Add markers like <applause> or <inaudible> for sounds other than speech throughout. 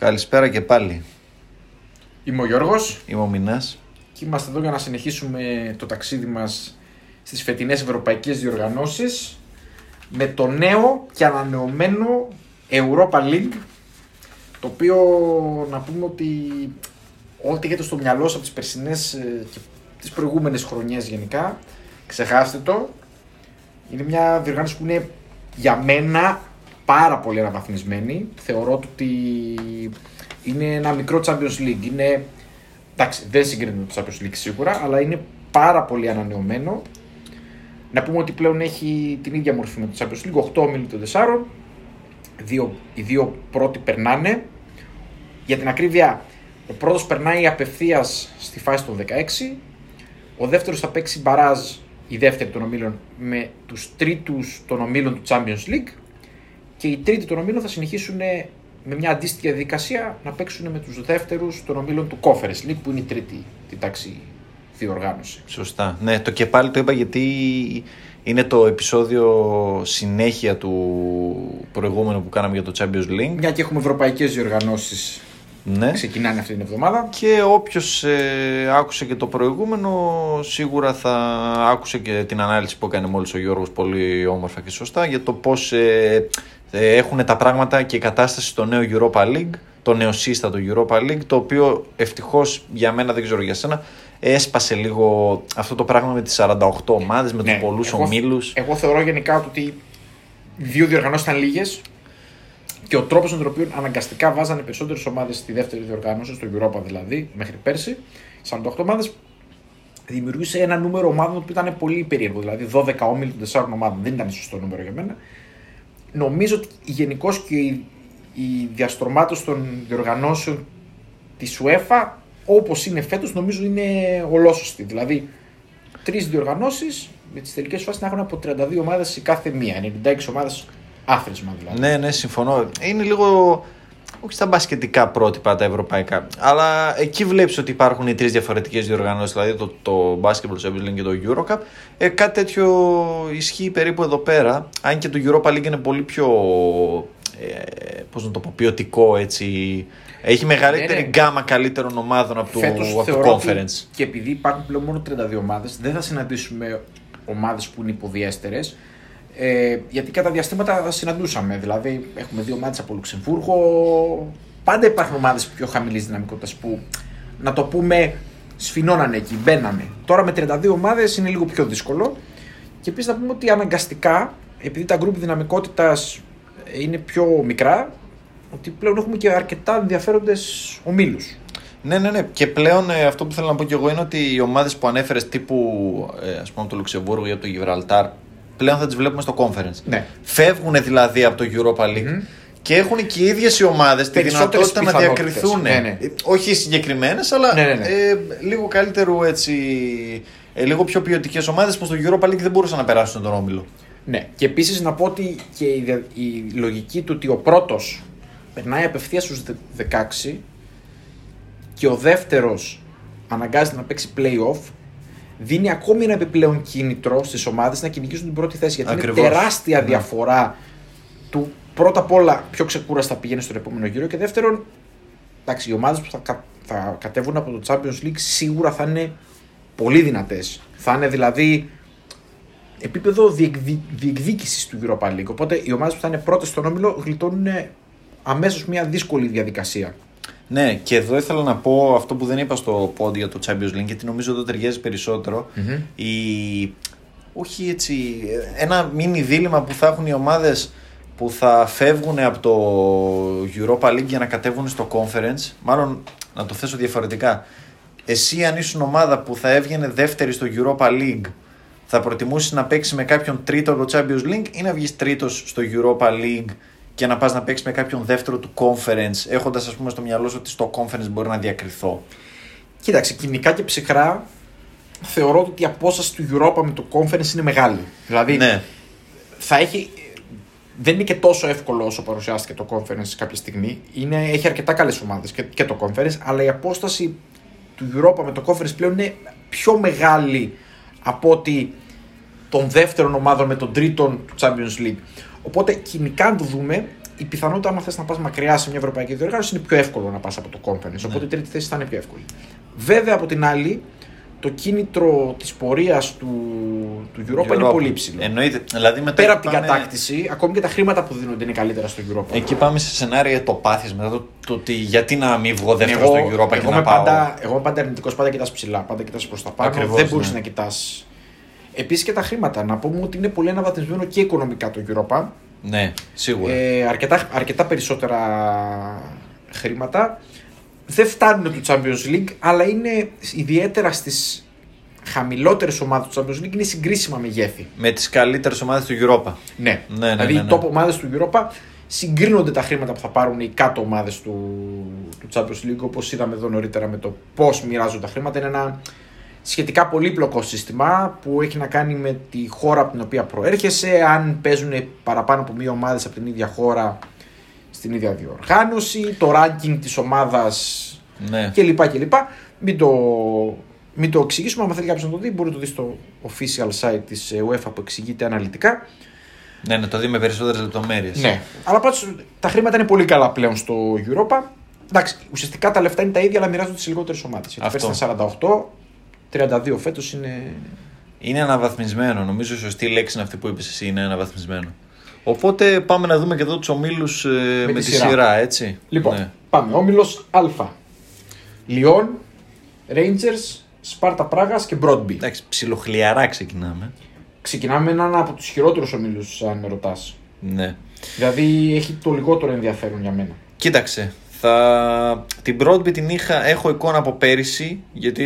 Καλησπέρα και πάλι. Είμαι ο Γιώργος Είμαι ο Μινάς. και είμαστε εδώ για να συνεχίσουμε το ταξίδι μας στις φετινές ευρωπαϊκές διοργανώσεις με το νέο και ανανεωμένο Europa League το οποίο να πούμε ότι ό,τι έχετε στο μυαλό σας από τις περσινές ε, και τις προηγούμενες χρονιές γενικά ξεχάστε το είναι μια διοργάνωση που είναι για μένα πάρα πολύ αναβαθμισμένη. Θεωρώ ότι είναι ένα μικρό Champions League. Είναι εντάξει δεν συγκρίνεται με το Champions League σίγουρα αλλά είναι πάρα πολύ ανανεωμένο. Να πούμε ότι πλέον έχει την ίδια μορφή με το Champions League. 8 ομίλου των 4 δύο, οι δύο πρώτοι περνάνε. Για την ακρίβεια ο πρώτος περνάει απευθείας στη φάση των 16 ο δεύτερος θα παίξει μπαράζ η δεύτερη των ομίλων με τους τρίτους των ομίλων του Champions League και οι τρίτοι των ομίλων θα συνεχίσουν με μια αντίστοιχη διαδικασία να παίξουν με τους δεύτερους των ομίλων του Conference League που είναι η τρίτη την τάξη διοργάνωση. Σωστά. Ναι, το και πάλι το είπα γιατί είναι το επεισόδιο συνέχεια του προηγούμενου που κάναμε για το Champions League. Μια και έχουμε ευρωπαϊκές διοργανώσεις Ναι. ξεκινάνε αυτή την εβδομάδα. Και όποιος ε, άκουσε και το προηγούμενο σίγουρα θα άκουσε και την ανάλυση που έκανε μόλις ο Γιώργος πολύ όμορφα και σωστά για το πώς ε, ε, έχουν τα πράγματα και η κατάσταση στο νέο Europa League, το νεοσύστατο Europa League, το οποίο ευτυχώς για μένα δεν ξέρω για σένα έσπασε λίγο αυτό το πράγμα με τις 48 ομάδες, με Ναι, τους πολλούς εγώ- ομίλους. Εγώ θεωρώ γενικά ότι δύο διοργανώσεις ήταν λίγες και ο τρόπος με τον οποίο αναγκαστικά βάζανε περισσότερες ομάδες στη δεύτερη διοργάνωση, στο Europa δηλαδή, μέχρι πέρσι, 48 ομάδες, δημιουργούσε ένα νούμερο ομάδων που ήταν πολύ περίεργο. Δηλαδή 12 όμιλοι των 4 ομάδων δεν ήταν σωστό νούμερο για μένα. Νομίζω ότι γενικώς και η, η διαστρωμάτωση των διοργανώσεων της UEFA, όπως είναι φέτος, νομίζω είναι ολόσωστη. Δηλαδή, τρεις διοργανώσεις με τις τελικές φάσεις να έχουν από 32 ομάδες η κάθε μία. 96 ομάδες άθροισμα δηλαδή. Ναι, ναι, συμφωνώ. Είναι λίγο. Όχι στα μπασκετικά πρότυπα τα ευρωπαϊκά. Αλλά εκεί βλέπεις ότι υπάρχουν οι τρεις διαφορετικές διοργανώσεις, δηλαδή το, το Basketball Champions League και το Eurocup. Ε, κάτι τέτοιο ισχύει περίπου εδώ πέρα. Αν και το Europa League είναι πολύ πιο. Ε, πώς να το πω, ποιοτικό έτσι. Έχει μεγαλύτερη Ναι, ναι. γκάμα καλύτερων ομάδων από το, Φέτος από το θεωρώ ότι Conference. Και επειδή υπάρχουν πλέον μόνο 32 ομάδες, δεν θα συναντήσουμε ομάδες που είναι υποδιέστερες. Ε, γιατί κατά διαστήματα θα συναντούσαμε. Δηλαδή, έχουμε δύο ομάδε από Λουξεμβούργο. Πάντα υπάρχουν ομάδες πιο χαμηλής δυναμικότητας που να το πούμε σφινώνανε εκεί, μπαίνανε. Τώρα με 32 ομάδες είναι λίγο πιο δύσκολο. Και επίσης να πούμε ότι αναγκαστικά, επειδή τα γκρουπ δυναμικότητας είναι πιο μικρά, ότι πλέον έχουμε και αρκετά ενδιαφέροντες ομίλους. Ναι, ναι, ναι. Και πλέον ε, αυτό που θέλω να πω και εγώ είναι ότι οι ομάδες που ανέφερες τύπου ε, ας πούμε το Λουξεμβούργο ή από το Γιβραλτάρ πλέον θα τις βλέπουμε στο conference. Ναι. Φεύγουν δηλαδή από το Europa League Μμμ. και έχουν και οι ίδιες οι ομάδες τη Περισσότερες δυνατότητα να πιθανότητες. διακριθούν. Ναι, ναι. Ε, Όχι συγκεκριμένες, αλλά Ναι, ναι, ναι. Ε, λίγο καλύτερου έτσι. Ε, λίγο πιο ποιοτικές ομάδες που στο Europa League δεν μπορούσαν να περάσουν τον όμιλο. Ναι, και επίσης να πω ότι και η, δια- η λογική του ότι ο πρώτος περνάει απευθείας στους 16 και ο δεύτερος αναγκάζεται να παίξει playoff, δίνει ακόμη ένα επιπλέον κίνητρο στις ομάδες να κυνηγήσουν την πρώτη θέση. Γιατί Ακριβώς. είναι τεράστια Ναι. διαφορά του πρώτα απ' όλα πιο ξεκούραστα πηγαίνει στον επόμενο γύρο και δεύτερον, εντάξει, οι ομάδες που θα, κα- θα κατέβουν από το Champions League σίγουρα θα είναι πολύ δυνατές. Θα είναι δηλαδή επίπεδο διεκδι... διεκδίκησης του Europa League. Οπότε οι ομάδες που θα είναι πρώτες στον όμιλο γλιτώνουν αμέσως μια δύσκολη διαδικασία. Ναι, και εδώ ήθελα να πω αυτό που δεν είπα στο πόντι για το Champions League, γιατί νομίζω εδώ ταιριάζει περισσότερο. Η... Όχι έτσι. Ένα μίνι δίλημα που θα έχουν οι ομάδες που θα φεύγουν από το Europa League για να κατέβουν στο Conference. Μάλλον να το θέσω διαφορετικά. Εσύ, αν ήσουν ομάδα που θα έβγαινε δεύτερη στο Europa League, θα προτιμούσες να παίξεις με κάποιον τρίτο από το Champions League ή να βγεις τρίτος στο Europa League και να πας να παίξεις με κάποιον δεύτερο του Conference, έχοντας ας πούμε στο μυαλό σου ότι στο Conference μπορεί να διακριθώ. Κοίταξε, κοινικά και ψυχρά θεωρώ ότι η απόσταση του Europa με το Conference είναι μεγάλη. Δηλαδή Ναι. θα έχει. Δεν είναι και τόσο εύκολο όσο παρουσιάστηκε το Conference κάποια στιγμή. Είναι, έχει αρκετά καλές ομάδες και, και το Conference, αλλά η απόσταση του Europa με το Conference πλέον είναι πιο μεγάλη από ότι των δεύτερων ομάδων με τον τρίτον του Champions League. Οπότε κοινικά αν το δούμε, η πιθανότητα, άμα θες να πας μακριά σε μια ευρωπαϊκή διοργάνωση, είναι πιο εύκολο να πας από το conference. Οπότε η τρίτη θέση θα είναι πιο εύκολη. Βέβαια, από την άλλη, το κίνητρο της πορείας του, του Europa, είναι Europa. πολύ υψηλό. Εννοείται. Δηλαδή μετά Πέρα εκεί από την πάμε- κατάκτηση, ακόμη και τα χρήματα που δίνονται είναι καλύτερα στο Europa. Εκεί πάμε σε σενάρια το πάθει μετά το, το ότι γιατί να μην βγω δεύτερο εγώ, στο Europa και εγώ να είμαι πάω. πάντα, εγώ είμαι πάντα αρνητικός, πάντα κοιτάς ψηλά, πάντα κοιτάς προς τα πάνω. Ακριβώς, δεν μπορείς ναι. να κοιτάς. Επίσης και τα χρήματα. Να πούμε ότι είναι πολύ αναβαθμισμένο και οικονομικά το Europa. Ναι, σίγουρα. Ε, αρκετά, αρκετά περισσότερα χρήματα. Δεν φτάνουν του Champions League, αλλά είναι ιδιαίτερα στις χαμηλότερες ομάδες του Champions League είναι συγκρίσιμα μεγέθη. Με τις καλύτερες ομάδες του Europa. Ναι, Ναι, ναι, δηλαδή ναι, οι ναι. top ομάδες του Europa συγκρίνονται τα χρήματα που θα πάρουν οι κάτω ομάδες του, του Champions League, όπως είδαμε εδώ νωρίτερα με το πώς μοιράζονται τα χρήματα. Είναι ένα σχετικά πολύπλοκο σύστημα που έχει να κάνει με τη χώρα από την οποία προέρχεσαι, αν παίζουν παραπάνω από μία ομάδες από την ίδια χώρα στην ίδια διοργάνωση, το ranking της ομάδας Ναι. κλπ. κλπ. Μην το, μην το εξηγήσουμε, αν θέλει κάποιος να το δει, μπορεί να το δει στο official site της ε, UEFA που εξηγείται αναλυτικά. ναι, ναι, το δει με περισσότερες λεπτομέρειες. Ναι. Αλλά πάντως τα χρήματα είναι πολύ καλά πλέον στο Europa. Εντάξει, ουσιαστικά τα λεφτά είναι τα ίδια, αλλά μοιράζονται σε λιγότερες ομάδες. Γιατί Αυτό. πέρσι ήταν 48, 32 φέτος είναι. Είναι αναβαθμισμένο. Νομίζω η σωστή λέξη είναι αυτή που είπες εσύ, είναι αναβαθμισμένο. Οπότε πάμε να δούμε και εδώ τους ομίλους με, τη τη σειρά. σειρά, έτσι. Λοιπόν, Ναι. πάμε. Όμιλος Α. Λιόν, Rangers, Σπάρτα Πράγας και Μπρόντμπι. Εντάξει, ψιλοχλιαρά ξεκινάμε. Ξεκινάμε με έναν από τους χειρότερους ομίλους, αν με ρωτάς. Ναι. Δηλαδή έχει το λιγότερο ενδιαφέρον για μένα. Κοίταξε, θα... την Broadby την είχα, έχω εικόνα από πέρυσι, γιατί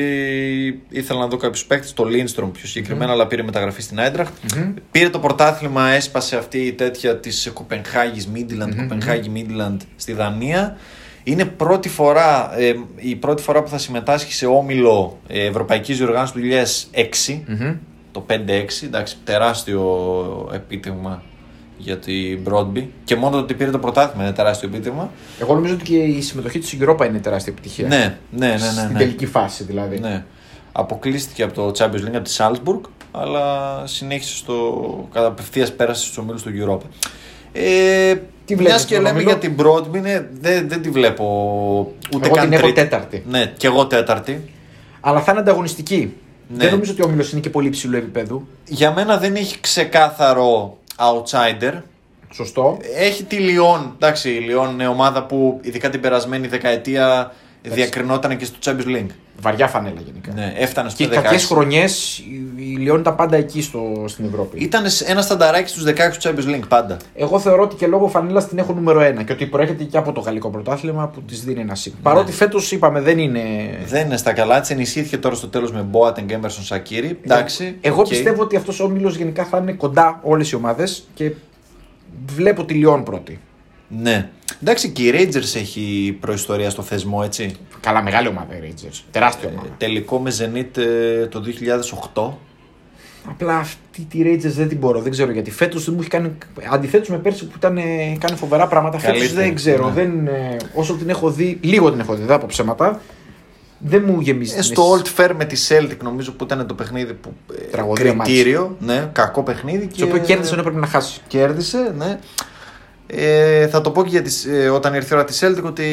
ήθελα να δω κάποιους παίκτες, το Lindstrom πιο συγκεκριμένα, αλλά πήρε μεταγραφή στην Άιντραχτ. Πήρε το πρωτάθλημα, έσπασε αυτή η τέτοια της Κοπενχάγης Midland, Κοπενχάγη Midland στη Δανία. Είναι πρώτη φορά, ε, η πρώτη φορά που θα συμμετάσχει σε όμιλο ε, Ευρωπαϊκής Διοργάνωσης του 2006, το 5-6, εντάξει, τεράστιο επίτευγμα για την Broadby. Και μόνο το ότι πήρε το πρωτάθλημα είναι τεράστιο επίτευγμα. Εγώ νομίζω ότι και η συμμετοχή του στην Europa είναι τεράστια επιτυχία. Ναι, ναι, ναι. ναι, Στην ναι. τελική φάση δηλαδή. Ναι. Αποκλείστηκε από το Champions League, από τη Salzburg, αλλά συνέχισε στο κατά απευθείας πέρασε στους ομίλους του Europa. Ε, Τι μιας βλέπεις και τον λέμε όμιλο; για την Broadby, ναι, δεν, δεν τη βλέπω ούτε Εγώ καν την έχω τρίτη. τέταρτη. Ναι, και εγώ τέταρτη. Αλλά θα είναι ανταγωνιστική. Ναι. Δεν νομίζω ότι ο Όμιλο είναι και πολύ υψηλού επίπεδου. Για μένα δεν έχει ξεκάθαρο outsider. Σωστό. Έχει τη Λιόν. Εντάξει, η Λιόν είναι ομάδα που ειδικά την περασμένη δεκαετία διακρινόταν και στο Champions League. Βαριά φανέλα γενικά. Ναι, έφτανε στο Και 16. κακές χρονιές η Λιόν ήταν πάντα εκεί στο, στην Ευρώπη. Ήταν ένα στανταράκι στους 16 του Champions League πάντα. Εγώ θεωρώ ότι και λόγω φανέλα την έχω νούμερο 1 και ότι προέρχεται και από το γαλλικό πρωτάθλημα που της δίνει ένα σύμβολο. Παρότι φέτος είπαμε δεν είναι. Δεν είναι στα καλά της, ενισχύθηκε τώρα στο τέλος με Boateng και Emerson Σακύρη. Εντάξει. Εγώ οκ. πιστεύω ότι αυτός ο όμιλος γενικά θα είναι κοντά όλες οι ομάδες και βλέπω τη Λιόν πρώτη. Ναι. Εντάξει, και η Rangers έχει προϊστορία στο θεσμό, έτσι. Καλά, μεγάλη ομάδα οι Rangers. Τεράστια Ε, ομάδα. τελικό με Zenit ε, το 2008. Απλά αυτή τη Rangers δεν την μπορώ. Δεν ξέρω γιατί. Φέτος δεν μου έχει κάνει. Αντιθέτως με πέρσι που ήταν, ε, κάνει φοβερά πράγματα. Φέτος Καλύτερη, δεν ξέρω. ναι. Δεν, ε, όσο την έχω δει, λίγο την έχω δει, δεν από ψέματα. Δεν μου γεμίζει. Ε, την στο αίσθηση. Old Firm με τη Celtic νομίζω που ήταν το παιχνίδι που. ε, Τραγωδία κριτήριο. Ναι, κακό παιχνίδι. Το οποίο κέρδισε ενώ έπρεπε να χάσει. Κέρδισε, ναι. Ε, θα το πω και για τις, ε, όταν ήρθε η ώρα της Celtic ότι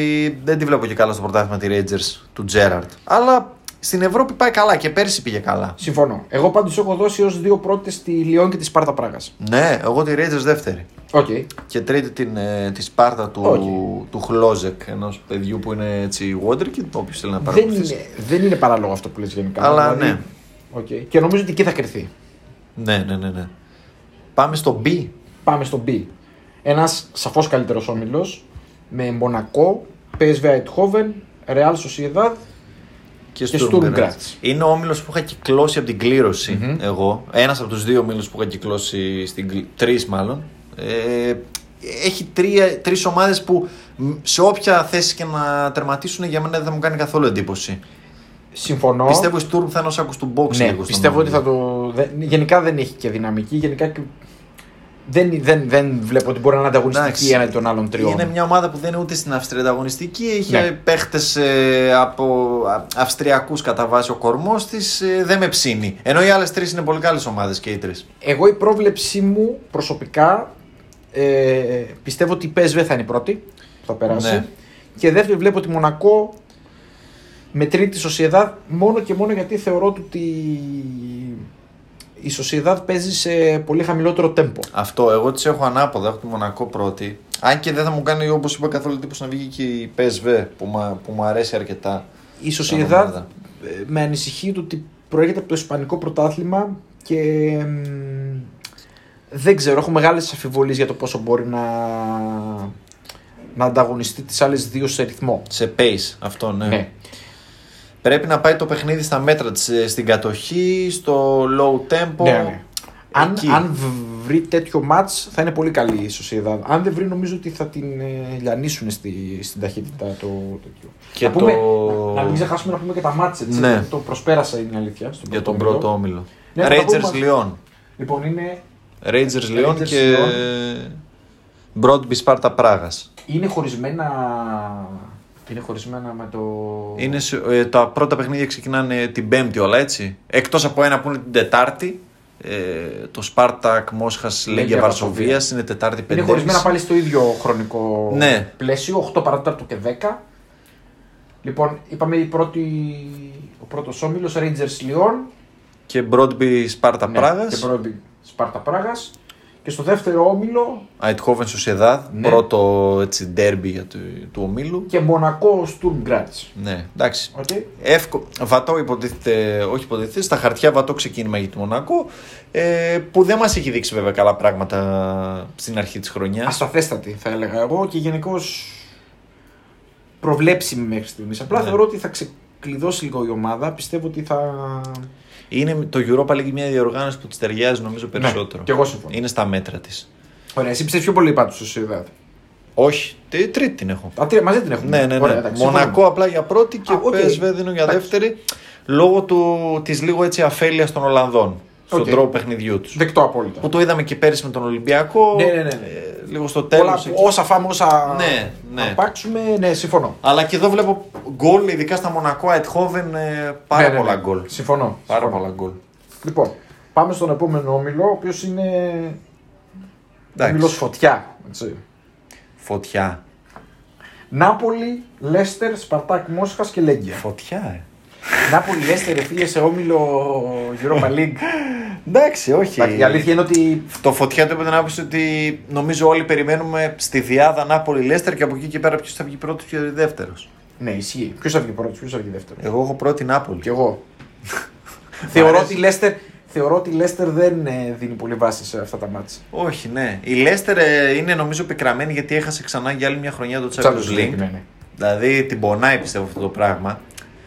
δεν τη βλέπω και καλά στο πρωτάθλημα τη Rangers του Gerrard. Αλλά στην Ευρώπη πάει καλά και πέρσι πήγε καλά. Συμφωνώ. Εγώ πάντως έχω δώσει ως δύο πρώτες τη Λιόν και τη Σπάρτα Πράγας. Ναι, εγώ τη Rangers δεύτερη. Οκ. Και τρίτη την, ε, τη Σπάρτα του, Οκ. του Χλόζεκ, ενός παιδιού που είναι έτσι Wonderkid, όποιος θέλει να Δεν, παρακολουθήσει. είναι, δεν είναι παράλογο αυτό που λες γενικά. Αλλά δηλαδή, ναι. οκ. Και νομίζω ότι εκεί θα κρυθεί. Ναι, ναι, ναι, ναι. Πάμε στο B. Πάμε στο B. Ένας σαφώς καλύτερος όμιλος με Μονακό, PSV Eindhoven, Real Sociedad Και, Και Sturm Sturm Graz. Graz. Είναι ο όμιλος που είχα κυκλώσει από την κληρωση εγώ. Ένας από τους δύο όμιλους που είχα κυκλώσει στην κλη- τρεις μάλλον. Ε, έχει τρία, τρεις ομάδες που μ, σε όποια θέση και να τερματίσουν για μένα δεν θα μου κάνει καθόλου εντύπωση. Συμφωνώ. Πιστεύω η Sturm θα είναι ο σάκος του box ναι, λίγο στον πιστεύω ότι όμιλο. θα το. δεν- γενικά δεν έχει και δυναμική. Γενικά και- δεν, δεν, δεν βλέπω ότι μπορεί να είναι ανταγωνιστική Εντάξει. έναντι των άλλων τριών. Είναι μια ομάδα που δεν είναι ούτε στην Αυστρία ανταγωνιστική. Είχε Ναι. παίχτες ε, από α- Αυστριακούς κατά βάση ο κορμός της. ε, δεν με ψήνει. Ενώ οι άλλες τρεις είναι πολύ καλές ομάδες και οι τρεις. Εγώ η πρόβλεψή μου προσωπικά Ε, πιστεύω ότι η PSV θα είναι η πρώτη που θα περάσει. Ναι. Και δεύτερη βλέπω τη Μονακό με τρίτη τη Σοσιεδάδ μόνο και μόνο γιατί θεωρώ ότι η Σοσιεδάδ παίζει σε πολύ χαμηλότερο τέμπο. Αυτό, εγώ τις έχω ανάποδα. Έχω τη Μονακό πρώτη. Αν και δεν θα μου κάνει όπως είπα καθόλου τύπος να βγει και η PSV που, μα, που μου αρέσει αρκετά. Η σαν Σοσιεδάδ ομάδα. ε, με ανησυχεί το ότι προέρχεται από το Ισπανικό πρωτάθλημα και μ, δεν ξέρω, έχω μεγάλες αμφιβολίες για το πόσο μπορεί να, να ανταγωνιστεί τις άλλες δύο σε ρυθμό. Σε pace, αυτό ναι. Ναι. Πρέπει να πάει το παιχνίδι στα μέτρα της, ε, στην κατοχή, στο low tempo. Ναι, ναι. Αν, Εκεί. αν β- βρει τέτοιο μάτς θα είναι πολύ καλή η Σοσιεδάδ. Αν δεν βρει νομίζω ότι θα την ε, λιανίσουν στη, στην ταχύτητα το τέτοιο. Και να, πούμε, το- να, να μην ξεχάσουμε να πούμε και τα μάτς έτσι. Ναι. γιατί Το προσπέρασα είναι η αλήθεια. Στον Για τον όμιλο. πρώτο όμιλο. Ναι, θα τα Rangers πούμε. Lyon. Λοιπόν είναι Rangers Lyon Rangers και Broadby Sparta Πράγας. Είναι χωρισμένα. Είναι χωρισμένα με το. Είναι, σε- ε, τα πρώτα παιχνίδια ξεκινάνε την Πέμπτη όλα έτσι. Εκτός από ένα που είναι την Τετάρτη. Ε, το Spartak Μόσχας Λέγκια Λέγκια Βαρσοβίας. Βαρσοβίας είναι Τετάρτη 5. Είναι χωρισμένα πάλι στο ίδιο χρονικό Ναι. πλαίσιο, 8 παρατέταρτο και 10. Λοιπόν, είπαμε η πρώτη, ο πρώτος όμιλος Rangers Lyon Και Broadby Sparta ναι, Πράγας. και πρώτη Σπάρτα Πράγας. Και στο δεύτερο όμιλο Eindhoven Sociedad. Ναι. Πρώτο έτσι, ντέρμπι για του, του ομίλου. και Μονακό Sturm Graz. Ναι, εντάξει. Okay. Εύκο... Βατό υποτίθεται, όχι υποτίθεται, στα χαρτιά βατό ξεκίνημα για τη Μονακό. Ε, που δεν μας έχει δείξει βέβαια καλά πράγματα στην αρχή της χρονιάς. Ασταθέστατη θα έλεγα εγώ και γενικώς προβλέψιμη μέχρι στιγμής. Απλά Ναι. θεωρώ ότι θα ξεκλειδώσει λίγο η ομάδα. Πιστεύω ότι θα. Είναι το Europa League μια διοργάνωση που της ταιριάζει νομίζω περισσότερο. Ναι, και εγώ συμφωνώ. Είναι στα μέτρα της. Ωραία, εσύ πιστεύεις πιο πολύ πάνω τη Sociedad. Όχι, τε- τρίτη την έχω. Α, τρία, μαζί την έχουμε. Ναι, ναι, ναι. Ωραία, εντάξει, Μονακό συμφωνούμε. απλά για πρώτη και Α, OK. PSV δίνω για Εντάξει. δεύτερη. Λόγω του, της λίγο έτσι αφέλειας των Ολλανδών. Στον Οκ. τρόπο παιχνιδιού τους. Δεκτό απόλυτα. Που το είδαμε και πέρυσι με τον Ολυμπιακό. Ναι, ναι, ναι, ναι. ε, λίγο στο Πολλά, τέλος. όσα φάμε, όσα Ναι, ναι. αρπάξουμε, ναι, συμφωνώ. Αλλά και εδώ βλέπω γκολ, ειδικά στα Μονακό, Αιτχόβεν, πάρα Ναι, ναι, ναι. πολλά γκολ. Συμφωνώ. Πάρα συμφωνώ. πολλά γκολ. Λοιπόν, πάμε στον επόμενο όμιλο, ο οποίος είναι. Εντάξει. Όμιλος φωτιά. Έτσι. Φωτιά. Νάπολη, Λέστερ, Σπαρτάκ Μόσχας και Λέγκια. Φωτιά, ε. Νάπολη, Λέστερ, φίλε σε όμιλο Europa League. <laughs> Εντάξει, όχι. Εντάξει, Η αλήθεια είναι ότι. Το φωτιά του είπε την άποψη ότι νομίζω όλοι περιμένουμε στη διάδα Νάπολη Λέστερ και από εκεί και πέρα ποιος θα βγει πρώτος και δεύτερος. Ναι, ισχύει. Ποιος θα βγει πρώτος, ποιος θα βγει δεύτερος; Εγώ έχω πρώτη Νάπολη. Κι εγώ. <laughs> θεωρώ, αρέσει. ότι η Λέστερ, θεωρώ ότι η Λέστερ δεν ε, δίνει πολύ βάση σε αυτά τα μάτια. Όχι, ναι. Η Λέστερ ε, είναι νομίζω πικραμένη γιατί έχασε ξανά για άλλη μια χρονιά το Champions League. Ναι, ναι. Δηλαδή την πονάει πιστεύω αυτό το πράγμα.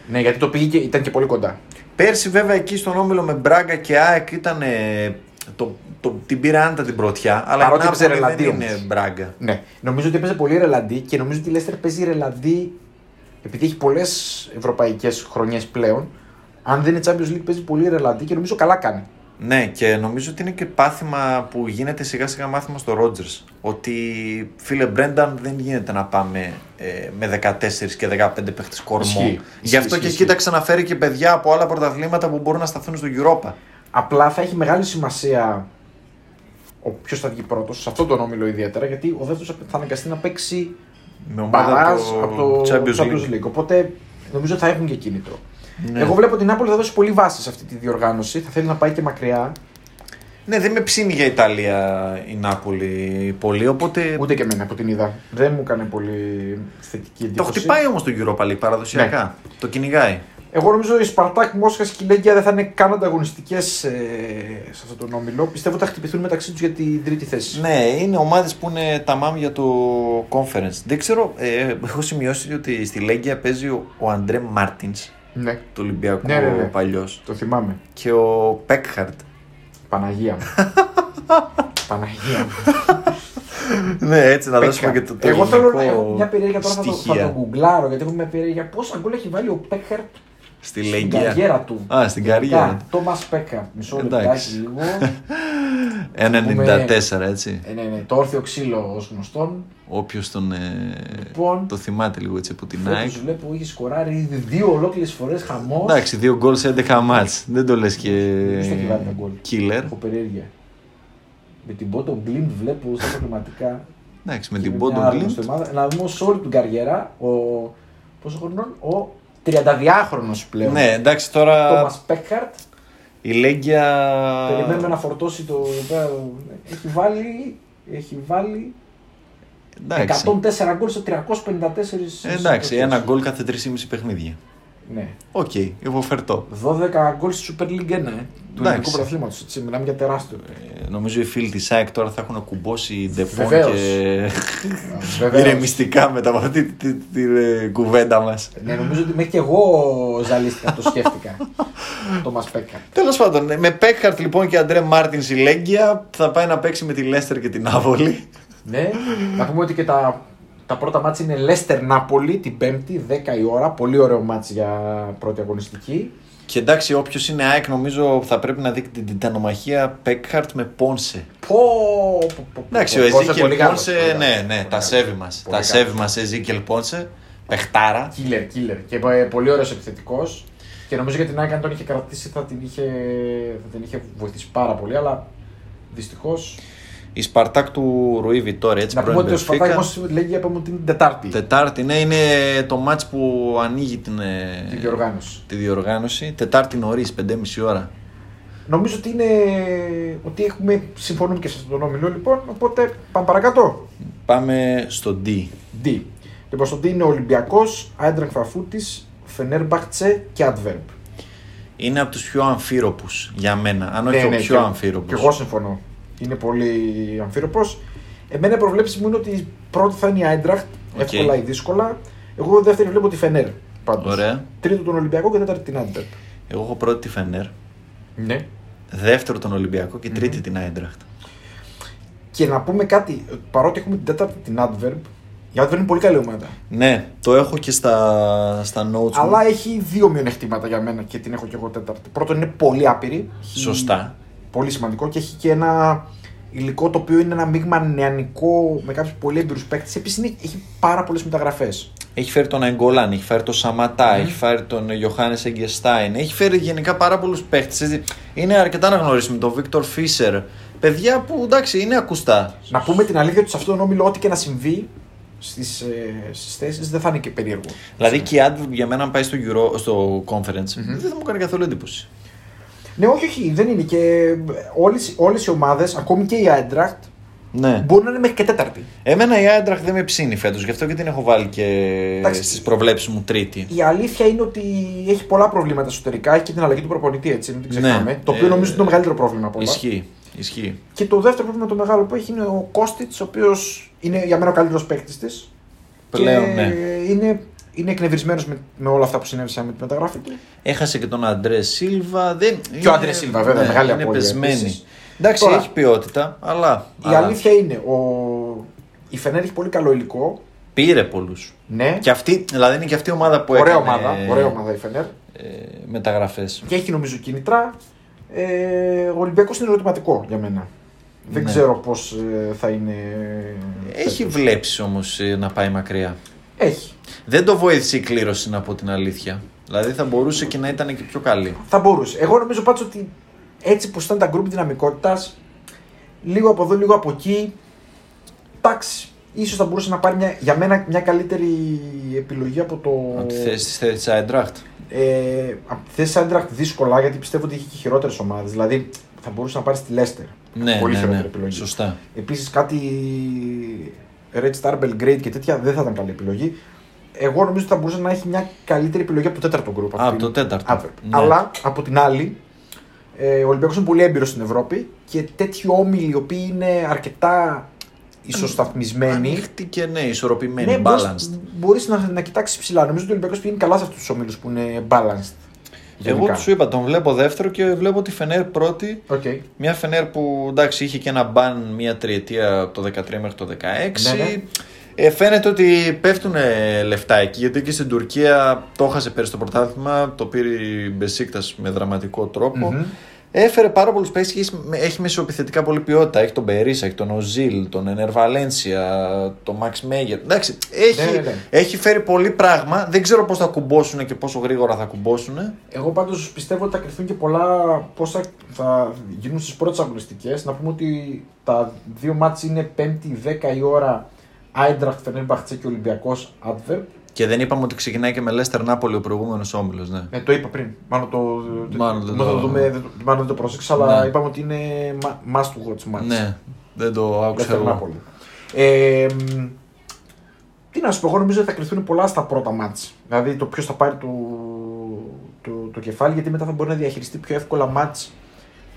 ναι, γιατί το πήγε και ήταν και πολύ κοντά. Πέρσι βέβαια εκεί στον όμιλο με Μπράγκα και ΑΕΚ ήταν. ε, το, το, την πήρε άνετα την πρωτιά. Αλλά Παρότι η έπαιζε Νάπολη δεν ρελαντί είναι όμως. Μπράγκα. Ναι. Νομίζω ότι έπαιζε πολύ ρελαντί και νομίζω ότι η Λέστερ παίζει ρελαντί επειδή έχει πολλές ευρωπαϊκές χρονιές πλέον. Αν δεν είναι Champions League, παίζει πολύ ρελαντί και νομίζω καλά κάνει. Ναι, και νομίζω ότι είναι και πάθημα που γίνεται σιγά σιγά μάθημα στο Ρότζερ. Ότι φίλε Μπρένταν δεν γίνεται να πάμε ε, με 14 και 15 παίχτες κορμό. Ισχύει, Γι' αυτό ισχύει, και ισχύει. κοίταξε να φέρει και παιδιά από άλλα πρωταθλήματα που μπορούν να σταθούν στο Europa. Απλά θα έχει μεγάλη σημασία ο ποιος θα βγει πρώτος, σε αυτόν τον όμιλο ιδιαίτερα, γιατί ο δεύτερος θα αναγκαστεί να παίξει Με ομάδα μπαράζ το από το Champions Champions, League. League. Οπότε νομίζω ότι θα έχουν και κίνητρο. Ναι. Εγώ βλέπω ότι η Νάπολη θα δώσει πολύ βάση σε αυτή τη διοργάνωση. Θα θέλει να πάει και μακριά. Ναι, δεν με ψήνει για Ιταλία η Νάπολη πολύ, οπότε. Ούτε και εμένα από την είδα. Δεν μου έκανε πολύ θετική Το εντύπωση. χτυπάει όμως το Europa League παραδοσιακά. Ναι. Το κυνηγάει. Εγώ νομίζω η Σπαρτάκ, Μόσχας και η Λέγκια δεν θα είναι καν ανταγωνιστικές σε αυτόν τον όμιλο. Πιστεύω ότι θα χτυπηθούν μεταξύ τους για την τρίτη θέση. Ναι, είναι ομάδες που είναι τα μάμ για το conference. Δεν ξέρω, ε, έχω σημειώσει ότι στη Λέγκια παίζει ο, ο Αντρέ Μάρτιν, Ναι, του Ολυμπιακού Ναι, ναι, ναι. παλιός. το θυμάμαι. Και ο Πέκχαρτ. Παναγία μου. <laughs> Παναγία μου. ναι, έτσι να δώσουμε και Πέκχαρτ. το, το Εγώ θέλω να ελληνικό έχω μια περιέργεια τώρα θα το, θα στοιχεία το γκουγκλάρω γιατί έχω μια περιέργεια. Πόσα γκολ έχει βάλει ο Πέκχαρτ στη στην Λέγκια. καριέρα του. Α, στην καριέρα. Τόμας Πέκχαρτ. Μισό Εντάξει. λεπτάκι λίγο. <laughs> 1,94 έτσι. Ε, ναι, ναι, το όρθιο ξύλο ως γνωστόν. Όποιος τον. Ε, Λοιπόν, το θυμάται λίγο έτσι από την φέτος ΑΕΚ. βλέπω έχει σκοράρει ήδη δύο ολόκληρες φορές χαμός. Εντάξει, δύο γκολ σε 11 μάτς. Δεν το λες και Ποιος θα έχει βάλει τα γκολ; killer. Έχω περιέργεια. Με την Bottom Blind βλέπω στα προγραμματικά. Εντάξει, με και την μια Bottom άγνωστη Blind. ομάδα. Να δούμε σε όλη την καριέρα ο. Πόσο χρονών, ο 32χρονο πλέον. Ναι, εντάξει τώρα Τόμας Πέκχαρτ. η Λέγκια. Περιμένουμε να φορτώσει το. Έχει βάλει. Έχει βάλει Εντάξει. 104 γκολ σε 354 Ε, Εντάξει, ένα γκολ κάθε 3,5 παιχνίδια. Ναι. Οκ, υποφερτό. 12 γκολ στη Super League 1, ε, του Εντάξει. ελληνικού πρωταθλήματος. Μιλάμε για τεράστιο. Ε, νομίζω οι φίλοι της ΑΕΚ τώρα θα έχουν κουμπώσει Depon Βεβαίως. και Βεβαίως. <laughs> ηρεμιστικά μετά από αυτή τη, τη- τη- τη κουβέντα μας. Ναι, νομίζω ότι μέχρι και εγώ ζαλίστηκα, το σκέφτηκα. <laughs> το μα Πέκχαρτ. Τέλος πάντων, με Πέκχαρτ λοιπόν και Αντρέ Μάρτιν η Λέγκια θα πάει να παίξει με τη Λέστερ και την Άβολη. Ναι, να πούμε ότι και τα, τα πρώτα μάτια είναι Λέστερ Νάπολη την Πέμπτη, 10 η ώρα. Πολύ ωραίο μάτς για πρώτη αγωνιστική. Και εντάξει, όποιος είναι ΑΕΚ νομίζω θα πρέπει να δει την τιτανομαχία Πέκχαρτ με Πόνσε. Πω, πω, πω, Εντάξει, πω, ο Πόνσε Εζίκελ πολύ καλός, Πόνσε, πολύ ναι, καλός, ναι, πολύ τα καλός. σέβη μας. Πολύ Τα καλός. σέβη μας, Εζίκελ Πόνσε. Πεχτάρα. Killer, killer. Και ε, πολύ ωραίος επιθετικός. Και νομίζω για την ΑΕΚ, αν τον είχε κρατήσει, θα την είχε, θα την είχε βοηθήσει πάρα πολύ. Αλλά δυστυχώς. Η Σπαρτάκ του Ρουί Βιτόρια, έτσι Να πούμε πρώην ότι ο Σπαρτάκ Μπενφίκα. όμως λέγει είπαμε ότι είναι την Τετάρτη Τετάρτη, ναι, είναι το μάτς που ανοίγει την, ε, τη διοργάνωση. τη διοργάνωση. Τετάρτη νωρίς, 5.30 ώρα. Νομίζω ότι είναι. ότι έχουμε. συμφωνούμε και σε αυτόν τον όμιλο λοιπόν. Οπότε πάμε παρακάτω. Πάμε στο D. D. Λοιπόν, στο D είναι Ολυμπιακός, Άιντραχτ Φρανκφούρτης, Φενέρμπαχτσε και Antwerp. Είναι από τους πιο αμφίρροπους για μένα. Αν όχι Ναι, ο ναι, πιο και- αμφίρροπο. Και εγώ συμφωνώ. Είναι πολύ αμφίρροπος. Εμένα η προβλέψη μου είναι ότι η πρώτη θα είναι η Άιντραχτ, Οκ. εύκολα ή δύσκολα. Εγώ δεύτερη βλέπω τη Φενέρ. Πάντως. Ωραία. Τρίτο τον Ολυμπιακό και τέταρτη την Άιντραχτ. Εγώ έχω πρώτη τη Φενέρ, Ναι. δεύτερο τον Ολυμπιακό και τρίτη την Άιντραχτ. Και να πούμε κάτι, παρότι έχουμε την τέταρτη την Adverb, η Adverb είναι πολύ καλή ομάδα. Ναι, το έχω και στα, στα notes Αλλά μου. έχει δύο μειονεκτήματα για μένα και την έχω και εγώ τέταρτη. Πρώτον είναι πολύ άπειρη. Έχει Σωστά. Πολύ σημαντικό και έχει και ένα υλικό το οποίο είναι ένα μείγμα νεανικό με κάποιους πολύ έμπειρους παίκτες. Επίσης έχει πάρα πολλές μεταγραφές. Έχει φέρει τον Αγκολάν, έχει φέρει τον Σαματά, έχει φέρει τον Ιωάννη Εγκεστάιν, έχει φέρει γενικά πάρα πολλούς παίχτε. Είναι αρκετά αναγνωρίσιμοι. Τον Βίκτορ Φίσερ. Παιδιά που εντάξει είναι ακουστά. Να πούμε την αλήθεια ότι σε αυτόν τον όμιλο, ό,τι και να συμβεί στις στις θέσεις δεν θα είναι και περίεργο. Δηλαδή και η Adverb για μένα αν πάει στο, Euro, στο conference δεν θα μου κάνει καθόλου εντύπωση. Ναι, όχι, όχι, δεν είναι. Και όλες, όλες οι ομάδες, ακόμη και η Eintracht, Ναι. μπορεί να είναι μέχρι και τέταρτη. Εμένα η Eintracht δεν με ψήνει φέτος, γι' αυτό και την έχω βάλει και Εντάξει. στις προβλέψεις μου τρίτη. Η αλήθεια είναι ότι έχει πολλά προβλήματα εσωτερικά. Έχει και την αλλαγή του προπονητή, έτσι, μην την ξεχνάμε. Ναι. Το οποίο Ε, νομίζω είναι το μεγαλύτερο πρόβλημα από όλα. Ισχύει. Ισχύει. Και το δεύτερο πρόβλημα το μεγάλο που έχει είναι ο Κώστιτς, ο οποίος είναι για μένα ο καλύτερος παίκτης της. Πλέον, και ναι. Είναι, είναι εκνευρισμένος με, με όλα αυτά που συνέβησαν με τη μεταγραφή του. Έχασε και τον Αντρέ Σίλβα. Δεν... Και ο Αντρέ Σίλβα, βέβαια, μεγάλη είναι απώλεια πεσμένη. επίσης. Εντάξει, Τώρα- έχει ποιότητα, αλλά. Η αλλά αλήθεια είναι, ο... η Φενέρ έχει πολύ καλό υλικό. Πήρε πολλούς. Ναι, Και αυτή, δηλαδή είναι και αυτή η ομάδα που ωραία έκανε ομάδα, ωραία ομάδα η Φενέρ. ε, μεταγραφές. Και έχει νομίζω κίνητρα. Ε, ο Ολυμπιακός είναι ερωτηματικό για μένα. Δεν Ναι. ξέρω πώς θα είναι. Έχει φέτος. βλέψει όμως να πάει μακριά. Έχει. Δεν το βοήθησε η κλήρωση να πω την αλήθεια. Δηλαδή θα μπορούσε και να ήταν και πιο καλή. Θα μπορούσε. Εγώ νομίζω πάντως ότι έτσι που ήταν τα γκρουπ δυναμικότητας, λίγο από εδώ, λίγο από εκεί. Εντάξει. Ίσως θα μπορούσε να πάρει μια, για μένα μια καλύτερη επιλογή από το. Από τη θέση της θέσης τη Άιντραχτ. Ε, από τη θέση Άντραχτ δύσκολα γιατί πιστεύω ότι έχει και χειρότερες ομάδες. Δηλαδή θα μπορούσε να πάρει τη Λέστερ. Ναι, Πολύ ναι, χειρότερη ναι. επιλογή. Σωστά. Επίσης κάτι Red Star Belgrade και τέτοια δεν θα ήταν καλή επιλογή. Εγώ νομίζω ότι θα μπορούσε να έχει μια καλύτερη επιλογή από το τέταρτο γκρουπ. Α, από το τέταρτο. Adverb. Ναι. Αλλά από την άλλη, ε, ο Ολυμπιακός είναι πολύ έμπειρος στην Ευρώπη και τέτοιοι όμιλοι οι οποίοι είναι αρκετά ισοσταθμισμένοι. Ανοιχτή και ναι, ισορροπημένη, Ναι, μπορείς, balanced. μπορείς να, να κοιτάξεις ψηλά. Νομίζω ότι ο Ολυμπιακός πηγαίνει καλά σε αυτούς τους ομίλους που είναι balanced. Εγώ γενικά. σου είπα, τον βλέπω δεύτερο και βλέπω τη Φενέρ πρώτη. Οκ. Μια Φενέρ που εντάξει είχε και ένα ban μια τριετία από το 13 μέχρι το 16. Ναι, ναι. Ε, φαίνεται ότι πέφτουν λεφτά εκεί γιατί και στην Τουρκία το έχασε πέρυσι το πρωτάθλημα, το πήρε η Μπεσίκτας με δραματικό τρόπο. Μμμ. Έφερε πάρα πολλούς παίκτες και έχει- έχει μεσοεπιθετικά πολύ ποιότητα. Έχει τον Περίσα, έχει τον Οζίλ, τον Ενερ Βαλένσια, τον Μαξ Μέγερ. Εντάξει, έχει, Ναι, ναι, ναι. έχει φέρει πολύ πράγμα. Δεν ξέρω πώς θα κουμπώσουν και πόσο γρήγορα θα κουμπώσουν. Εγώ πάντως πιστεύω ότι θα κρυφθούν και πολλά πώ θα, θα γίνουν στις πρώτες αγωνιστικές. Να πούμε ότι τα δύο μάτς είναι 5η 10 η ώρα Άιντραχτ Φενέρμπαχτσε και Ολυμπιακός Adverb. Και δεν είπαμε ότι ξεκινάει και με Λέστερ Νάπολη ο προηγούμενος όμιλος. Ναι. Ε, το είπα πριν. Μάλλον το, Μάλλον δεν μάλλον το- το, δούμε, δεν το- μάλλον δεν το πρόσεξα, αλλά Ναι. είπαμε ότι είναι ma- must to watch match. ναι, δεν το άκουσα. Leicester εγώ. Napoli. Ε, μ, τι να σου πω, εγώ νομίζω ότι θα κρυφθούν πολλά στα πρώτα μάτς. Δηλαδή το ποιος θα πάρει το, το, το κεφάλι, γιατί μετά θα μπορεί να διαχειριστεί πιο εύκολα μάτς.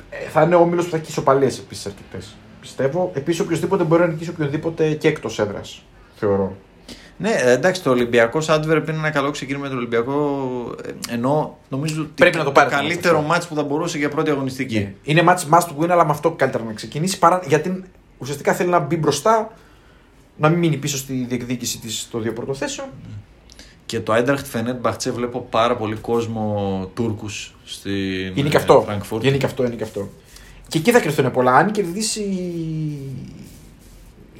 Ε, θα είναι ο όμιλος που θα έχει ισοπαλίε επίσης αρκετές. Πιστεύω. Επίσης, οποιοδήποτε μπορεί να νικήσει οποιοδήποτε και εκτός έδρας. Θεωρώ. Ναι, εντάξει, το Ολυμπιακός Adverb είναι ένα καλό ξεκίνημα με το Ολυμπιακό. ε, Ενώ νομίζω ότι Πρέπει να το πάρει το καλύτερο μάτς αυτό. μάτς που θα μπορούσε για πρώτη αγωνιστική. Είναι μάτς must win, αλλά με αυτό καλύτερα να ξεκινήσει. Παρά, γιατί ουσιαστικά θέλει να μπει μπροστά, να μην μείνει πίσω στη διεκδίκηση της των δύο πρωτοθέσεων. Και το Eintracht Fenerbahce βλέπω πάρα πολύ κόσμο Τούρκους στην Είναι και αυτό. Frankfurt. Είναι και αυτό, είναι και αυτό. Και εκεί θα κρυφθούν πολλά. Αν κερδίσει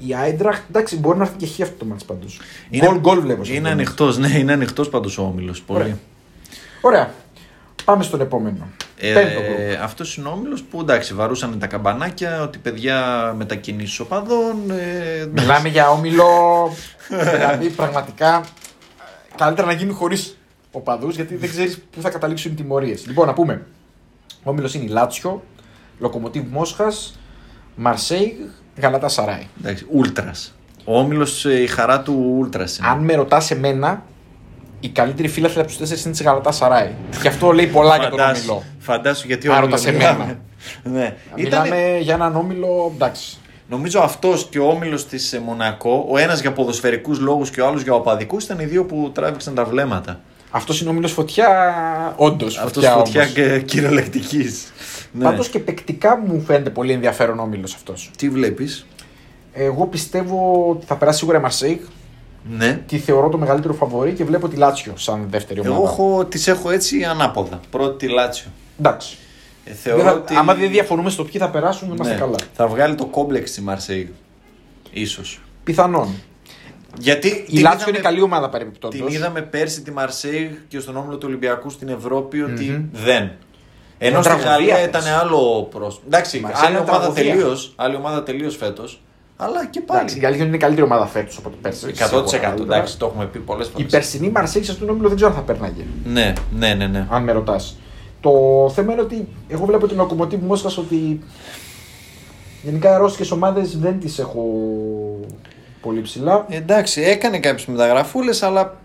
η Άιντραχτ, εντάξει, μπορεί να έρθει και χ αυτό το μάτς πάντως. Είναι- Γκολ γκολ βλέπω. σε Είναι αυτό το ανοιχτός, ναι, είναι ανοιχτός πάντως ο όμιλος. Πολύ. Ωραία. μάτς. Ωραία. Πάμε στον επόμενο. Πέμπτο γκολ. Ε, Αυτός είναι ο όμιλος που εντάξει, βαρούσαν τα καμπανάκια ότι παιδιά μετακινήσει οπαδών. Ε, εντάξει. Μιλάμε για όμιλο. <laughs> δηλαδή, πραγματικά ε, καλύτερα να γίνει χωρίς οπαδούς, γιατί δεν ξέρεις πού θα καταλήξουν οι τιμωρίες. Λοιπόν, να πούμε. Ο όμιλος είναι η Λάτσιο, Λοκομοτίβ Μόσχας, Μαρσέιγ, Γαλατασαράι. Εντάξει, Ούλτρας. Ο όμιλος, η χαρά του Ούλτρας είναι. Αν με ρωτάς εμένα, η καλύτερη φίλαθλη από τους τέσσερις είναι της Γαλατά Σαράι. Και αυτό λέει πολλά για τον Φαντάσου- όμιλο. Φαντάσου γιατί Αν όμιλος ρωτάς μιλάμε. εμένα. <laughs> ναι. Ήτανε- Μιλάμε για έναν όμιλο. Εντάξει. Νομίζω αυτός και ο όμιλος της Μονακό, ο ένας για ποδοσφαιρικούς λόγους και ο άλλος για οπαδικούς, ήταν οι δύο που τράβηξαν τα βλέμματα. Αυτός είναι ο όμιλος φωτιά. Όντως. Αυτός φωτιά και κυριολεκτικής. Ναι. Πάντως και παικτικά μου φαίνεται πολύ ενδιαφέρον όμιλος αυτός. Τι βλέπεις; Εγώ πιστεύω ότι θα περάσει σίγουρα η Μαρσέικ. Ναι. Τη θεωρώ το μεγαλύτερο φαβορή και βλέπω τη Λάτσιο σαν δεύτερη ομάδα. Εγώ έχω, τις έχω έτσι ανάποδα. Πρώτη τη Λάτσιο. Εντάξει. Ε, Δεν θεωρώ θα- ότι... Άμα δεν διαφωνούμε στο ποιοι θα περάσουν, είμαστε Ναι. καλά. Θα βγάλει το κόμπλεξ στη Μαρσέη. Ίσως. Πιθανόν. Γιατί Η την Λάτσιο είδαμε- είναι καλή ομάδα παρεμπιπτόντως. Την είδαμε πέρσι τη Μαρσέη και στον όμιλο του Ολυμπιακού στην Ευρώπη ότι Μμμ. δεν. Ενώ Ήταν στη τραγωδία Γαλλία πέρσι. ήταν άλλο πρόσωπο. Εντάξει, Η Μαρσέη άλλη ήταν ομάδα, τραγωδία. τελείως, άλλη ομάδα τελείως φέτος. Αλλά και Εντάξει, η πάλι. αλήθεια είναι η καλύτερη ομάδα φέτος από την πέρσι. 100%. Εντάξει, το έχουμε πει πολλές Η φορές. περσινή Μαρσέικ στον όμιλο δεν ξέρω αν θα περνάγε. Ναι, ναι, ναι. ναι. Αν με ρωτάς. Το θέμα είναι ότι εγώ βλέπω την Λοκομοτίβ Μόσχα ότι γενικά οι ρώσικες ομάδες δεν τις έχω πολύ ψηλά. Εντάξει, έκανε κάποιες μεταγραφούλες, αλλά.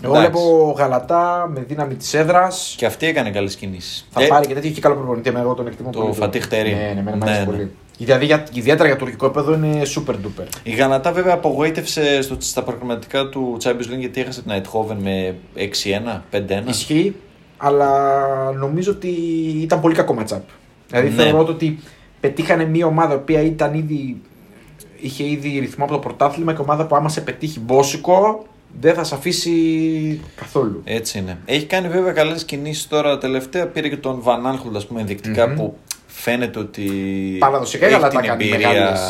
Μ, Εγώ εντάξει. βλέπω γαλατά με δύναμη της έδρας. Και αυτή έκανε καλές κινήσεις. Θα πάρει και τέτοιο έχει καλό προπονητή. εμένα Εγώ τον εκτιμώ το πολύ. Φατίχ Τερίμ. Ναι, ναι, εμένα μου Ναι, αρέσει ναι. πολύ. Δηλαδή, για, ιδιαίτερα για τουρκικό επίπεδο είναι super duper. Η Γανατά βέβαια απογοήτευσε στο, στα προγραμματικά του Champions League γιατί έχασε την Eindhoven με 6-1, 5-1. Ισχύει, αλλά νομίζω ότι ήταν πολύ κακό matchup. Δηλαδή Ναι. θεωρώ ότι πετύχανε μια ομάδα που ήταν ήδη, είχε ήδη ρυθμό από το πρωτάθλημα και ομάδα που άμα σε πετύχει μπόσικο δεν θα σε αφήσει καθόλου. Έτσι είναι. Έχει κάνει βέβαια καλές κινήσεις τώρα τελευταία. Πήρε και τον Van Aanholt, ας πούμε, ενδεικτικά Μμμ. που φαίνεται ότι. Παραδοσιακά η έχει Γαλατά την κάνει εμπειρία. μεγάλες,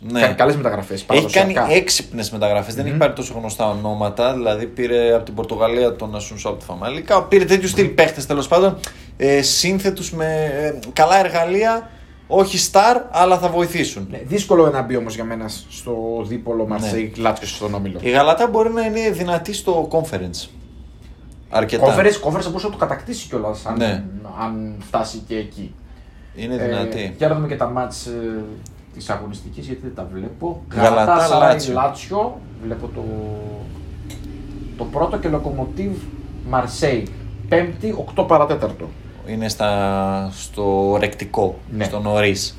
Ναι. κάνει καλές μεταγραφές. Έχει κάνει παραδοσιακά. έξυπνες μεταγραφές. Δεν έχει πάρει τόσο γνωστά ονόματα. Δηλαδή πήρε από την Πορτογαλία τον Ασουνσό από τη Φαμαλίκα. Πήρε τέτοιου στυλ παίχτες τέλος πάντων. Ε, Σύνθετους με ε, καλά εργαλεία. Όχι star, αλλά θα βοηθήσουν. Ναι, δύσκολο να μπει όμως για μένα στο δίπολο Ναι. Μαρσέικ Λάτσιο στον όμιλο. Η Γαλατά μπορεί να είναι δυνατή στο conference. Αρκετά. Κόφερε, κόφερε θα μπορούσε να το κατακτήσεις κιόλας αν, Ναι. αν φτάσει και εκεί. Είναι δυνατή. Ε, για να δούμε και τα μάτς ε, της αγωνιστικής γιατί δεν τα βλέπω. Γαλατά, Σαράι, Λάτσιο. Λάτσιο. Βλέπω το, το πρώτο και Λοκομοτίβ Μαρσέη. Πέμπτη, 8 παρατέταρτο. Είναι στα, στο ρεκτικό, Ναι. στο νωρίς.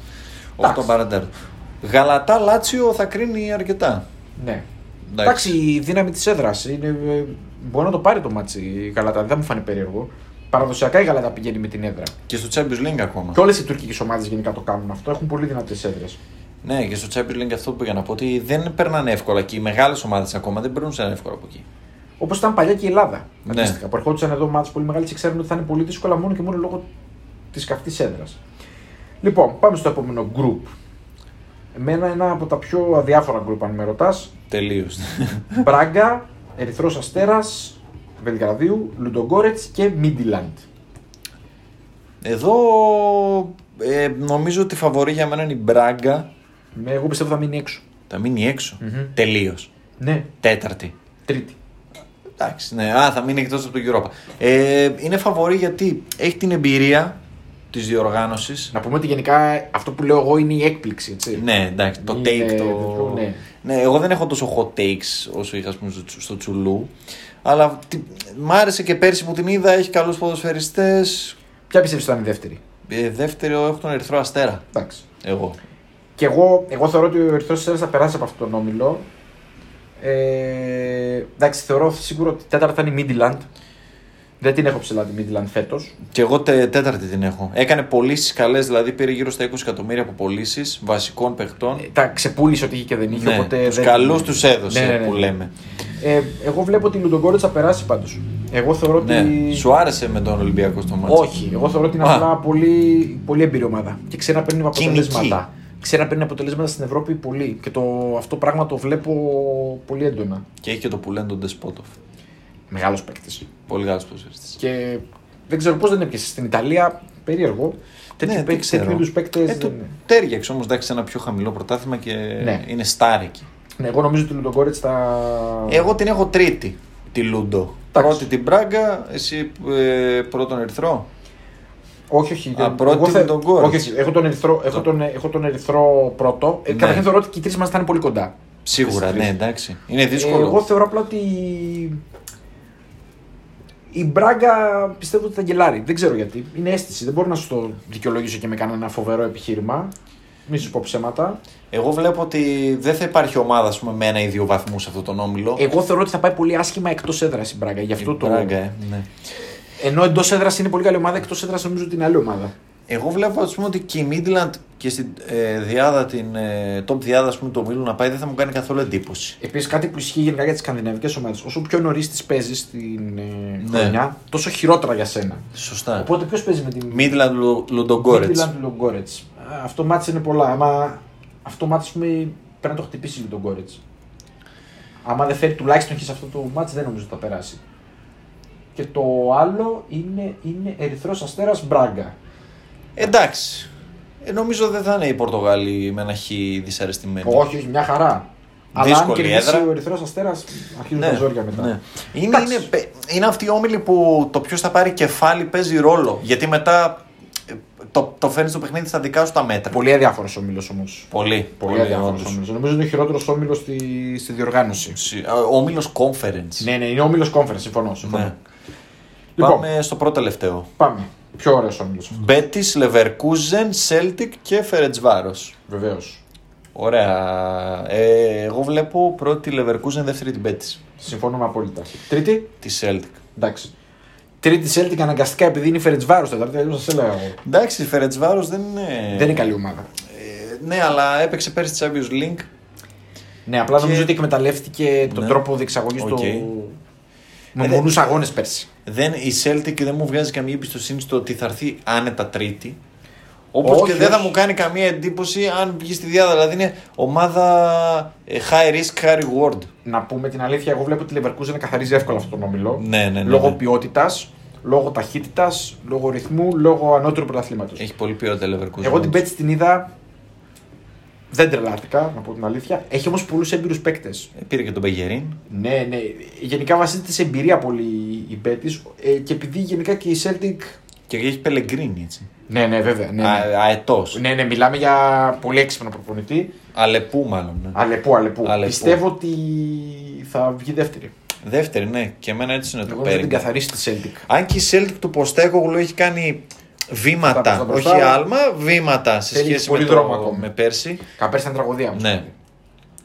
8 Εντάξει. παρατέρτο. Γαλατά Λάτσιο θα κρίνει αρκετά. Ναι. Εντάξει. Εντάξει, η δύναμη της έδρας. Είναι, ε, μπορεί να το πάρει το μάτσι η Γαλατά, δεν θα μου φανεί περίεργο. Παραδοσιακά η Γαλατά πηγαίνει με την έδρα. Και στο Champions League ακόμα. Και όλες οι τουρκικές ομάδες γενικά το κάνουν αυτό. Έχουν πολύ δυνατές έδρες. Ναι, και στο Champions League αυτό που πήγα να πω ότι δεν περνάνε εύκολα και οι μεγάλες ομάδες ακόμα δεν περνούν εύκολα από εκεί. Όπως ήταν παλιά και η Ελλάδα. Ναι. Αντίστοιχα. Που ερχόντουσαν εδώ ομάδες πολύ μεγάλες και ξέρουν ότι θα είναι πολύ δύσκολα μόνο και μόνο λόγω της καυτής έδρας. Λοιπόν, πάμε στο επόμενο group. Εμένα ένα από τα πιο αδιάφορα group, αν με ρωτάς. Τελείως. <laughs> Μπράγκα, Ερυθρός Αστέρας, Βελγραδίου, Λουντογκόρετς και Μίντιλαντ. Εδώ ε, νομίζω ότι η φαβορή για μένα είναι η Μπράγκα. Με, εγώ πιστεύω θα μείνει έξω. Θα μείνει έξω. Μμμ. Τελείως. Ναι, Τέταρτη. τρίτη. Εντάξει, ναι. Α, θα μείνει εκτός από το Europa. Ε, είναι φαβορή γιατί έχει την εμπειρία της διοργάνωσης. Να πούμε ότι γενικά αυτό που λέω εγώ είναι η έκπληξη. Έτσι. Ναι, εντάξει, το Είναι take το. τέτοιο, ναι. ναι. εγώ δεν έχω τόσο hot takes όσο είχα ας πούμε, στο, στο Τσουλού. Αλλά τι, μ' άρεσε και πέρσι που την είδα, έχει καλούς ποδοσφαιριστές. Ποια πιστεύεις ότι θα είναι η δεύτερη; Ε, δεύτερο έχω τον Ερυθρό Αστέρα. Εντάξει. Εγώ. Και εγώ, εγώ θεωρώ ότι ο Ερυθρός Αστέρας θα περάσει από αυτόν τον όμιλο. Ε, εντάξει, θεωρώ σίγουρο ότι η τέταρτη θα είναι η Midland. Δεν την έχω ψηλά τη Midland φέτος. Και εγώ τε, τέταρτη την έχω. Έκανε πωλήσεις καλές, δηλαδή πήρε γύρω στα 20 εκατομμύρια από πωλήσεις βασικών παιχτών. Τα ξεπούλησε ότι είχε και δεν είχε. ναι, οπότε τους δεν... καλούς τους έδωσε Ναι, ναι, ναι. που λέμε. Ε, εγώ βλέπω ότι η Λουντογκόρετ θα περάσει πάντως. Εγώ θεωρώ ότι. Ναι. Σου άρεσε με τον Ολυμπιακό στο μάτσο. Όχι, εγώ θεωρώ ότι είναι Α. απλά πολύ, πολύ εμπειρή ομάδα. Και ξέρει να παίρνει Κοινική. αποτελέσματα. Ξέρει να παίρνει αποτελέσματα στην Ευρώπη πολύ. Και το, αυτό πράγμα το βλέπω πολύ έντονα. Και έχει και το που λένε τον Ντεσπότοφ. Μεγάλος παίκτης. Πολύ καλός ποδοσφαιριστής. Και δεν ξέρω πώς δεν έπιασε. Στην Ιταλία, περίεργο. Τέτοιου Ναι, ναι, δεν ξέρω. είδους παίκτες. Ε, το τέριαξε όμως εντάξει σε ένα πιο χαμηλό πρωτάθλημα και Ναι. είναι στάρ εκεί. Ναι, εγώ νομίζω ότι ο Λουντογκόρετς θα. Εγώ την έχω τρίτη, τη Λούντο. Εντάξει. Πρώτη την Μπράγκα, εσύ ε, πρώτον Ερυθρό. Όχι, όχι. Α, δεν- πρώτη εγώ θε- Λουντογκόρετς. Όχι, όχι. Έχω τον ερυθρό, έχω τον, έχω τον ερυθρό πρώτο. Ε, Ναι. Καταρχήν θεωρώ ότι και οι τρεις μας θα είναι πολύ κοντά. Σίγουρα, Στις τρεις. ναι, εντάξει. Είναι Ε, δύσκολο. εγώ θεωρώ απλά ότι. Η Μπράγκα πιστεύω ότι θα γελάρει. Δεν ξέρω γιατί. Είναι αίσθηση. Δεν μπορώ να σου το δικαιολογήσω και με κανένα φοβερό επιχείρημα. Μην σου πω ψέματα. Εγώ βλέπω ότι δεν θα υπάρχει ομάδα ας πούμε, με ένα ή δύο βαθμούς σε αυτόν τον όμιλο. Εγώ θεωρώ ότι θα πάει πολύ άσχημα εκτός έδρας η Μπράγκα. Γι' αυτό Η το. Μπράγκα, ε, ναι. Ενώ εντός έδρας είναι πολύ καλή ομάδα, εκτός έδρας νομίζω ότι είναι άλλη ομάδα. Εγώ βλέπω ας πούμε, ότι και η Midland και στην ε, διάδα, την ε, top διάδα ας πούμε, του ομίλου να πάει δεν θα μου κάνει καθόλου εντύπωση. Επίσης, κάτι που ισχύει γενικά για τις σκανδιναβικές ομάδες. Όσο πιο νωρίς τις παίζεις στην ε, Ναι. χρονιά, τόσο χειρότερα για σένα. Σωστά. Οπότε ποιος παίζει με την Midland; Ludogorets. Midland Ludogorets. Α, Αυτό μάτι είναι πολλά. Άμα αυτό μάτι ας πούμε, πρέπει να το χτυπήσει ο Ludogorets. Άμα δεν φέρει τουλάχιστον και σε αυτό το μάτι, δεν νομίζω ότι θα περάσει. Και το άλλο είναι, είναι Ερυθρό Αστέρα Μπράγκα. Εντάξει. Ε, νομίζω δεν θα είναι οι Πορτογάλοι με ένα χ δυσαρεστημένοι. Όχι, όχι, μια χαρά. Αλλά αν Δύσκολη κερδίσει έδρα. ο Ερυθρό Αστέρα, αρχίζουν τα ζόρια μετά. ναι. Είναι, Εντάξει. είναι, πε- είναι αυτοί οι όμιλοι που το ποιο θα πάρει κεφάλι παίζει ρόλο. Γιατί μετά ε, το, το φέρνει στο παιχνίδι στα δικά σου τα μέτρα. Πολύ αδιάφορο όμιλο όμω. Πολύ. Πολύ αδιάφορο όντως. όμιλο. Νομίζω είναι ο χειρότερο όμιλο στη, στη διοργάνωση. Συ- α, Ο όμιλο conference. Ναι, ναι, είναι όμιλο conference, συμφωνώ. συμφωνώ. Ναι. Λοιπόν, Πάμε στο πρώτο τελευταίο. πάμε. Πιο ωραίος όμιλο αυτός. Μπέτη, Leverkusen, Celtic και Φερετσβάρος. Βεβαίως. Ωραία. Ε, εγώ βλέπω πρώτη Leverkusen, δεύτερη την Μπέτη. Συμφωνούμε απόλυτα. Τρίτη, Τη Celtic. εντάξει. Τρίτη Celtic αναγκαστικά επειδή είναι Φερετσβάρος τέταρτη, αλλιώς σας έλεγα εγώ. Εντάξει, η Φερετσβάρος δεν είναι. Δεν είναι καλή ομάδα. Ε, ναι, αλλά έπαιξε πέρσι τη Champions League. Ναι, απλά Και- νομίζω ότι εκμεταλλεύτηκε τον Ναι. τρόπο διεξαγωγής Οκ. του. Με Ε, μονούς δε- αγώνες πέρσι. Δεν, η Celtic δεν μου βγάζει καμία εμπιστοσύνη στο ότι θα έρθει άνετα τρίτη. Όπως Όχι, και δεν θα όχι. μου κάνει καμία εντύπωση αν βγει στη δυάδα. Δηλαδή είναι ομάδα ε, high risk, high reward. Να πούμε την αλήθεια, εγώ βλέπω ότι η Leverkusen καθαρίζει εύκολα αυτόν τον όμιλο. Ναι, ναι, ναι. Λόγω ναι. ποιότητας, λόγω ταχύτητας, λόγω ρυθμού, λόγω ανώτερου πρωταθλήματος. Έχει πολύ ποιότητα Leverkusen. Εγώ την Πέτση την είδα. Δεν τρελάθηκα, να πω την αλήθεια. Έχει όμως πολλούς έμπειρους παίκτες. Ε, Πήρε και τον Μπεγερίν. Ναι, ναι. Γενικά βασίζεται σε εμπειρία πολύ η Πέτση ε, και επειδή γενικά και η Celtic. Και έχει Πελεγκρίνη έτσι. Ναι, ναι, βέβαια. Ναι, ναι. Αετός. ναι, ναι, μιλάμε για πολύ έξυπνο προπονητή. Αλεπού μάλλον. Ναι. Αλεπού, αλεπού. Αλεπού. Πιστεύω ότι θα βγει δεύτερη. Δεύτερη, ναι. Και εμένα έτσι είναι το Εγώ θα την παίρνει. καθαρίσει τη Celtic. Αν και η Celtic του Ποστέκογλου έχει κάνει βήματα, Μπροστά, μπροστά. όχι άλμα, βήματα σε Θέλει σχέση με, πολύ το, δρόμο ακόμα. με πέρσι. Καπέρσι ήταν τραγωδία μου. Ναι.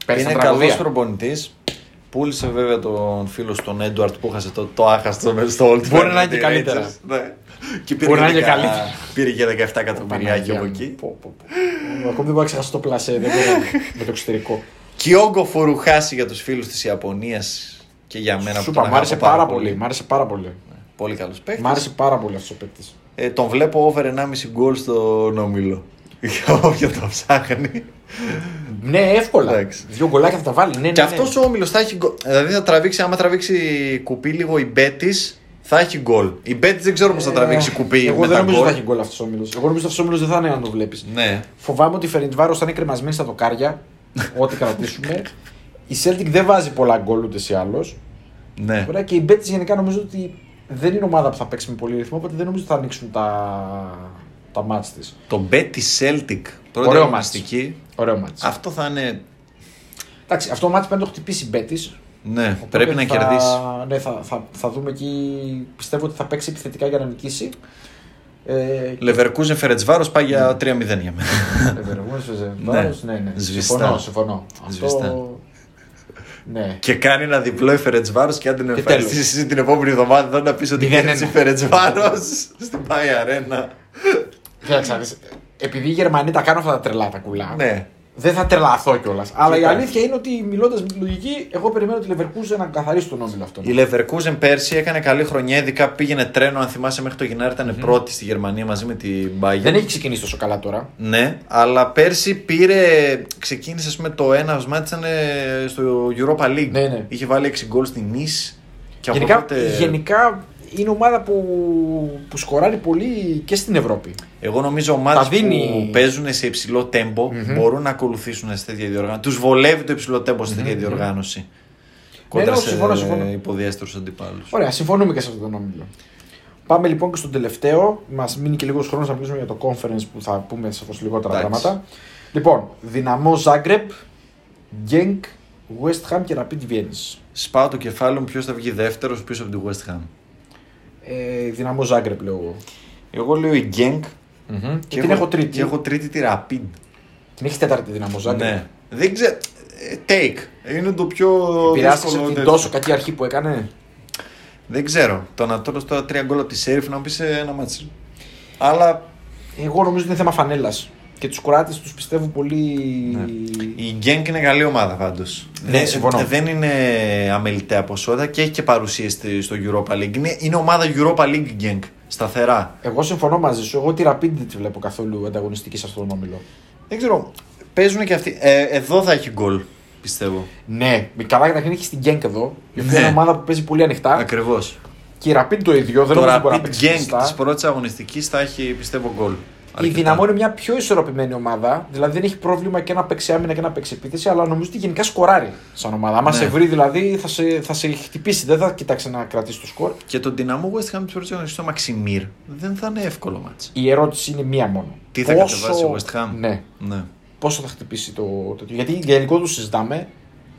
Πέρσι είναι ήταν καλός τραγωδία. προπονητής. Πούλησε βέβαια τον φίλο στον Έντουαρτ που έχασε το, το άχαστο μέσα στο Old Μπορεί Firm να είναι με και τη καλύτερα. Rangers. Ναι. Και Μπορεί να είναι δεκα- καλύτερα. Πήρε και 17 εκατομμυριάκια Παναγία από μου. εκεί. Πω, πω, πω. Ακόμη δεν μπορώ να ξεχάσω το πλασέ. Δεν μπορώ με το εξωτερικό. Κιόγκο Φουρουχάση για τους φίλους της Ιαπωνίας και για μένα Σου που τον είπα, μ' άρεσε αγαπώ πάρα πολύ. Μ' άρεσε πάρα πολύ. Πολύ καλός παίκτης. Μ' άρεσε πάρα πολύ αυτός ο παίκτης. Ε, τον βλέπω over 1,5 γκολ στον όμιλο. Για όποιον το ψάχνει. Ναι, εύκολα. Εντάξει. Δύο γκολάκια θα τα βάλει. Ναι, ναι, Και ναι. αυτός ο όμιλο θα έχει γκολ. Δηλαδή θα τραβήξει, άμα τραβήξει κουπί λίγο η Μπέτης, θα έχει γκολ. Η Μπέτης δεν ξέρω πώς θα τραβήξει κουπί Ε, Εγώ με δεν τα νομίζω ότι γκολ. θα έχει γκολ αυτός ο όμιλο. Εγώ νομίζω ότι αυτός ο όμιλο δεν θα είναι αν το βλέπεις. Ναι. Φοβάμαι ότι η Φερεντβάρο θα είναι κρεμασμένη στα δοκάρια. ό,τι κρατήσουμε. Η Celtic δεν βάζει πολλά γκολ ούτε ή άλλως. ναι. Ωραία, και η Betis γενικά νομίζω ότι δεν είναι ομάδα που θα παίξει με πολύ ρυθμό, οπότε δεν νομίζω ότι θα ανοίξουν τα, τα μάτς της. Το Betty Celtic. Πρώτη Ωραίο αγωνιστική. Ωραίο μάτς. Αυτό θα είναι. Εντάξει, αυτό το μάτς πρέπει να το χτυπήσει η Betis. Ναι, οπότε πρέπει να θα- κερδίσει. Ναι, θα, θα, θα δούμε εκεί. Πιστεύω ότι θα παίξει επιθετικά για να νικήσει. Ε, Λεβερκούζεν Φερετσβάρο πάει για 3-0 για μένα. Λεβεργούς, Βάρος, ναι, ναι. Σβηστά. Συμφωνώ, συμφωνώ. Σβηστά. Αυτό... Ναι. και κάνει ένα διπλό η Φερετσβάρος και αν την Και ευχαριστήσει εσύ την επόμενη εβδομάδα θα να πεις ότι Μηδέν κέρδισε η ένα. Φερετσβάρος στην Πάη Αρένα. Κοίταξε, να δεις, επειδή οι Γερμανοί τα κάνουν αυτά τα τρελά τα κουλά, Ναι. Δεν θα τρελαθώ κιόλας. Αλλά η Κοίτα. αλήθεια είναι ότι μιλώντας με τη λογική, εγώ περιμένω τη Leverkusen να καθαρίσει τον όμιλο αυτό. Η Leverkusen πέρσι έκανε καλή χρονιά, ειδικά πήγαινε τρένο. Αν θυμάσαι, μέχρι το Γενάρη ήταν πρώτη στη Γερμανία μαζί με την Bayern. Δεν έχει ξεκινήσει τόσο καλά τώρα. Ναι, αλλά πέρσι πήρε. Ξεκίνησε ας πούμε, το ένα μάτι ήταν ε, στο Europa League. Ναι, ναι. Είχε βάλει 6 γκολ στην Nice. Και από Γενικά, τότε- γενικά είναι ομάδα που, που σκοράρει πολύ και στην Ευρώπη. Εγώ νομίζω ομάδε Τα δίνει- που παίζουν σε υψηλό tempo μπορούν να ακολουθήσουν σε τέτοια διοργάνωση. Τους βολεύει το υψηλό tempo σε τέτοια διοργάνωση. Κοντά ναι, σε συμφωνώ, συμφωνώ. υποδιέστερου αντιπάλους. Ωραία, συμφωνούμε και σε αυτόν τον όμιλο. Πάμε λοιπόν και στον τελευταίο. Μας μείνει και λίγος χρόνος να μιλήσουμε για το conference που θα πούμε σαφώ λιγότερα Εντάξει. πράγματα. Λοιπόν, δυναμό Zagreb, Genk, West Ham και Rapid Vienna. Σπάω το κεφάλι μου ποιος θα βγει δεύτερος πίσω από τη West Ham. Ε, δυναμό Zagreb λέω εγώ. Εγώ λέω η Genk Και, την έχω τρίτη. Και έχω τρίτη τη Rapid. Την έχεις τέταρτη δυναμό Zagreb. Ναι. Δεν ξέρω. ε, Take. Είναι το πιο. Επηρεάστηκε δύσκολο την τέτοιο. τόσο κακή αρχή που έκανε; Δεν ξέρω. Το να τώρα τώρα τρία γκολ από τη Σέριφ να μου πει ένα μάτσι. Αλλά Εγώ νομίζω ότι είναι θέμα φανέλας. Και τους Κροάτες τους πιστεύω πολύ. Ναι. η Genk είναι καλή ομάδα πάντως. Ναι, συμφωνώ. δεν είναι αμεληταία ποσότητα και έχει και παρουσία στη- στο Europa League. Είναι, είναι ομάδα Europa League Genk. Σταθερά. Εγώ συμφωνώ μαζί σου. Εγώ τη Rapid δεν τη βλέπω καθόλου ανταγωνιστική σε αυτόν τον όμιλο. Δεν ξέρω. Παίζουν και αυτοί. Ε, εδώ θα έχει γκολ. Πιστεύω. Ναι, καλά καταρχήν έχει την Genk εδώ. Η οποία Ναι. είναι ομάδα που παίζει πολύ ανοιχτά. Ακριβώς. Και η Rapid το ίδιο. Δεν Το νομίζω ότι μπορεί να Rapid παίξει Genk κλειστά. της πρώτης αγωνιστικής θα έχει πιστεύω γκολ. Η Αρκετά. Δυναμό είναι μια πιο ισορροπημένη ομάδα. Δηλαδή δεν έχει πρόβλημα και να παίξει άμυνα και να παίξει επίθεση, αλλά νομίζω ότι γενικά σκοράρει σαν ομάδα. Άμα Ναι. σε βρει δηλαδή θα σε, θα σε χτυπήσει, δεν θα κοιτάξει να κρατήσει το σκορ. Και τον δυναμό West Ham της πρώτης αγωνιστική στο Μαξιμίρ δεν θα είναι εύκολο μάτς. Η ερώτηση είναι μία μόνο. Τι θα κατεβάσει η West Ham; Ναι. Ναι. Πόσο θα χτυπήσει το τέτοιο. Γιατί για υλικό του συζητάμε.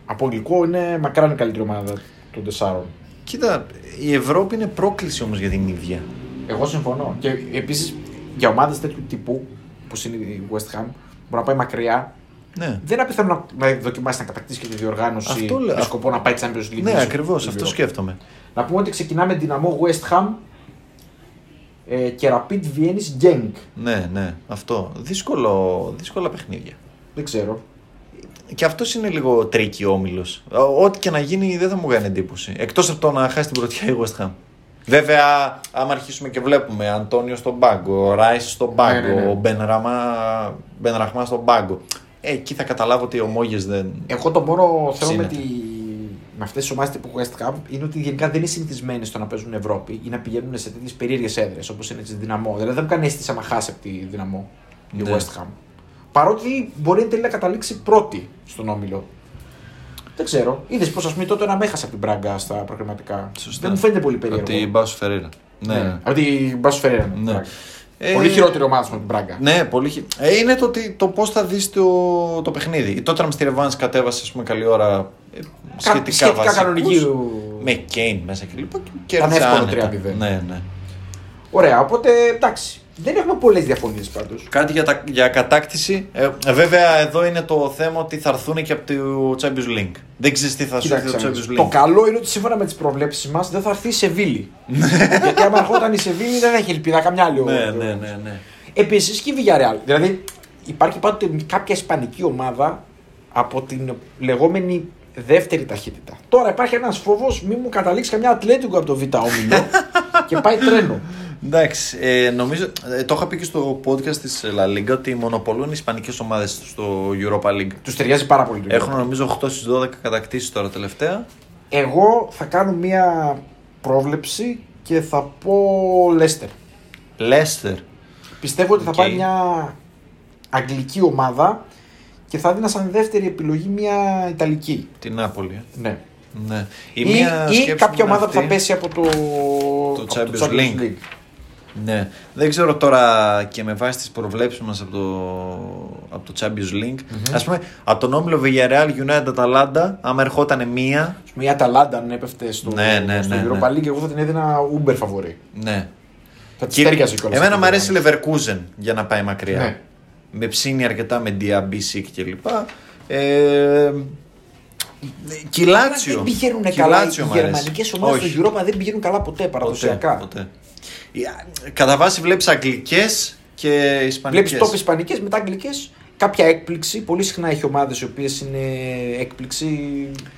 Από υλικό είναι μακράν η καλύτερη ομάδα των τεσσάρων. Κοίτα, η Ευρώπη είναι πρόκληση όμως για την ίδια. Εγώ συμφωνώ. Και επίσης για ομάδες τέτοιου τύπου, που είναι η West Ham, μπορεί να πάει μακριά. Ναι. Δεν είναι απίθανο να, να δοκιμάσει να κατακτήσει και τη διοργάνωση Αυτό λέω. με σκοπό να πάει Champions League. Ναι, στο- ακριβώς. στο Αυτό Euro. σκέφτομαι. Να πούμε ότι ξεκινάμε Ντιναμό West Ham ε, και Rapid Vienna Genk. Ναι, ναι. Αυτό. Δύσκολο, δύσκολα παιχνίδια. Δεν ξέρω. Και αυτός είναι λίγο tricky όμιλος. Ό,τι και να γίνει δεν θα μου κάνει εντύπωση. Εκτός από το να χάσει την πρωτιά η West Ham. Βέβαια, άμα αρχίσουμε και βλέπουμε Αντώνιο στον πάγκο, Ράις στον πάγκο, Ναι, ναι, ναι. ο Μπενραχμά Μπεν στον πάγκο. Ε, εκεί θα καταλάβω ότι οι ομόγες δεν. Εγώ το μόνο θέλω με, Ψήνεται. τη... με αυτές τις ομάδες τύπου West Ham είναι ότι γενικά δεν είναι συνηθισμένοι στο να παίζουν Ευρώπη ή να πηγαίνουν σε τέτοιες περίεργες έδρες όπως είναι τη Δυναμό. Δηλαδή δεν μου κάνει αίσθηση άμα χάσει από τη Δυναμό η Ναι. West Ham. Παρότι μπορεί εν τέλει να καταλήξει πρώτη στον όμιλο. Δεν ξέρω. Είδες πως ας πούμε τότε να με έχασε από την Μπράγκα στα προκριματικά. Σωστά. Δεν μου φαίνεται πολύ περίεργο. Ότι η Μπάσου Φεραίρα. Ναι. Από την Μπάσου Φεραίρα. Ναι. Ναι. Ε, Πολύ χειρότερη ομάδα με την Μπράγκα. Ναι, πολύ χει... ε, Είναι το, ότι- το πώς θα δεις το, το παιχνίδι. Η Tottenham στη Ρεβάνς κατέβασε ας πούμε, καλή ώρα ε, σχετικά, σχετικά βασικούς, κανονική. Με Κέιν μέσα κλπ. Και Ήταν κέρδισε εύκολο άνετα. 3-0. Ναι, ναι. Ωραία, οπότε εντάξει. Δεν έχουμε πολλές διαφωνίες πάντως. Κάτι για, τα, για κατάκτηση. Ε, ε, βέβαια, εδώ είναι το θέμα ότι θα έρθουν και από το Champions League. Δεν ξέρεις τι θα σου έρθει το Champions League. Το καλό είναι ότι σύμφωνα με τις προβλέψεις μας δεν θα έρθει η Σεβίλη. Γιατί άμα ερχόταν η Σεβίλη δεν θα έχει ελπίδα καμιά άλλη ναι, ομάδα. ναι, ναι, ναι. Επίσης και η Villarreal. Δηλαδή υπάρχει πάντοτε κάποια ισπανική ομάδα από την λεγόμενη δεύτερη ταχύτητα. Τώρα υπάρχει ένας φόβος, μην μου καταλήξεις καμιά Ατλέτικο από το Β' όμιλο. <laughs> και πάει τρένο. Εντάξει, ε, νομίζω, ε, το είχα πει και στο podcast της La Liga ότι μονοπολούν οι ισπανικές ομάδες στο Europa League. Τους ταιριάζει πάρα πολύ το Έχουν Europa. νομίζω 8 στις 12 κατακτήσεις τώρα τελευταία. Εγώ θα κάνω μία πρόβλεψη και θα πω Λέστερ. Leicester. Πιστεύω ότι θα Οκ. πάει μια αγγλική ομάδα και θα δίνα σαν δεύτερη επιλογή μια ιταλική. Την Νάπολι. ε. Ναι. Ναι. Ή, μία ή σκέψη κάποια μου είναι ομάδα που θα αυτή. πέσει από το, από Champions League. Ναι. Δεν ξέρω τώρα και με βάση τις προβλέψεις μας από το, από το Champions League. Ας πούμε, από τον όμιλο Villarreal United Atalanta, άμα ερχόταν μία, Μια Αταλάντα αν έπεφτε στο, Ναι, ναι, στο ναι, ναι. Europa League, εγώ θα την έδινα Uber φαβορή. ναι. Θα τη Και τέριαζε κιόλας. Εμένα αυτή μου η αρέσει η διοργάνωση. Leverkusen για να πάει μακριά. Ναι. Με ψήνει αρκετά με Diaby, Sick κλπ. Ε, Κιλάτσιο. Δεν πηγαίνουν καλά. Οι Κιλάτσιο μ' αρέσει. γερμανικές ομάδες Όχι. στο Europa δεν πηγαίνουν καλά ποτέ παραδοσιακά. Ποτέ, ποτέ. Ε, Κατά βάση βλέπεις αγγλικές και ισπανικές. Βλέπεις top Ισπανικές μετά Αγγλικές. Κάποια έκπληξη. Πολύ συχνά έχει ομάδες οι οποίες είναι έκπληξη.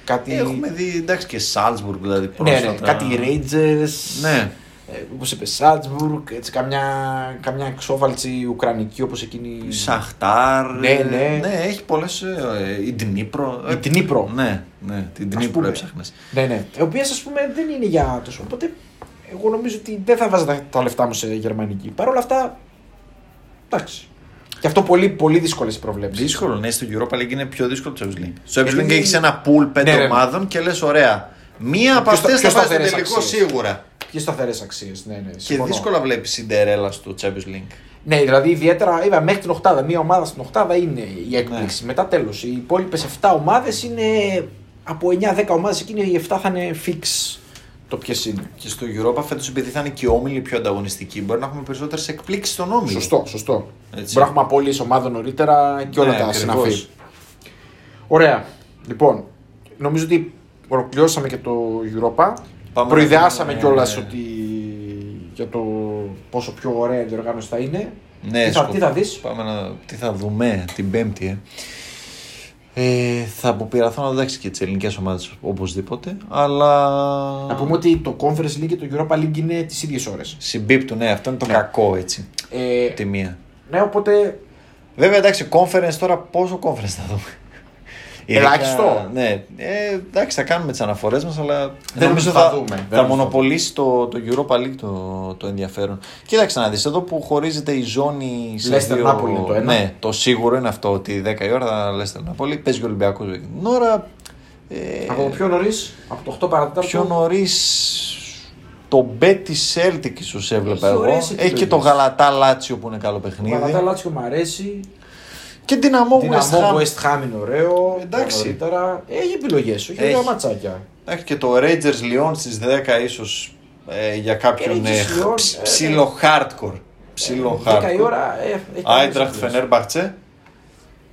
Κάτι. Έχουμε δει εντάξει και Salzburg δηλαδή. Ναι, ναι, πρόσφατα. κάτι Rangers. Ναι. Ε, Όπως είπε, Salzburg, έτσι καμιά, καμιά εξόβαλτση ουκρανική όπως εκείνη. Η Σαχτάρ. Ναι, ναι. ναι έχει πολλές. η Dnipro. Η Dnipro. Ναι, ναι, την Ας Dnipro πούμε. έψαχνες. Ναι, ναι. Οι οποίε ας πούμε δεν είναι για τόσο. Οπότε εγώ νομίζω ότι δεν θα βάζα τα, τα λεφτά μου σε γερμανική. Παρ' όλα αυτά. Εντάξει. Και αυτό πολύ, πολύ δύσκολες οι προβλέψεις. Δύσκολο, ναι, στο Europa League είναι πιο δύσκολο το Champions League. Στο Champions Γιατί League δεν- έχει ένα pool πέντε Ναι, ναι, ναι. ομάδων και λες: Ωραία. Μία από Πιο στα- αυτές θα πιο πάει στο σταθερές τελικό αξίες; σίγουρα. Ποιες σταθερές αξίες. Ναι, ναι. Και συμφωνώ. δύσκολα βλέπεις Σιντερέλα στο Champions League. Ναι, δηλαδή ιδιαίτερα είπα, μέχρι την Οχτάδα. Μία ομάδα στην Οχτάδα είναι η έκπληξη. Ναι. Μετά τέλος. Οι υπόλοιπες 7 ομάδες είναι από 9-10 ομάδες εκείνη οι 7 θα είναι fix το ποιες είναι. Και στο Europa φέτος, επειδή θα είναι και οι όμιλοι πιο ανταγωνιστικοί, μπορεί να έχουμε περισσότερες εκπλήξεις στον όμιλο. Σωστό, σωστό. Έτσι. Μπορεί να έχουμε απόλυε ομάδων νωρίτερα και όλα Ναι, τα ακριβώς. συναφή. Ωραία. Λοιπόν, νομίζω ότι ολοκληρώσαμε και το Europa. Πάμε Προειδεάσαμε να- κιόλας ναι. ότι για το πόσο πιο ωραία η διοργάνωση θα είναι. Ναι, τι, θα, σκοπ- τι θα δεις; Πάμε να. Τι θα δούμε την Πέμπτη, ε. Ε, θα αποπειραθώ να δω εντάξει και τις ελληνικές ομάδες οπωσδήποτε. Αλλά. Να πούμε ότι το Conference League και το Europa League είναι τις ίδιες ώρες. Συμπίπτουν, ναι, αυτό είναι το Ναι. κακό έτσι. Ε, Τη μία. ναι, οπότε Βέβαια, εντάξει, conference τώρα πόσο conference θα δούμε; Ελάχιστο. Ναι, ε, εντάξει, θα κάνουμε τις αναφορές μας, αλλά Δεν νομίζω θα δούμε. Δεν Θα νομίζω θα μονοπολίσει το, το Europa League το, το ενδιαφέρον. Κοίταξε να δεις, εδώ που χωρίζεται η ζώνη. σε Leicester δύο- Napoli είναι το ένα. Ναι, το σίγουρο είναι αυτό ότι 10 η ώρα θα Leicester Νάπολη. Παίζει και ο Ολυμπιακός την ώρα. Ε, από το πιο νωρίς, από το 8 παρατέταρτο. πιο νωρίς το Betty Celtic ίσως έβλεπα Έχει εγώ. ωραίες Έχει και το επιλογές. Γαλατά Λάτσιο που είναι καλό παιχνίδι. Πατατά Λάτσιο μου αρέσει. Και δυναμό Δυναμό West Ham. West Ham είναι ωραίο. Εντάξει. Νωρίτερα. Έχει επιλογές, όχι Έχει. ωραία ματσάκια. Εντάξει και το Rangers Lyon στις 10 ίσως ε, για κάποιον Rangers ε, Lyon, ψ- ε, ψηλό hardcore. Ψηλό 10 η hardcore. ώρα ε, έχει Άιντραχτ καλές επιλογές. Φενέρμπαχτσε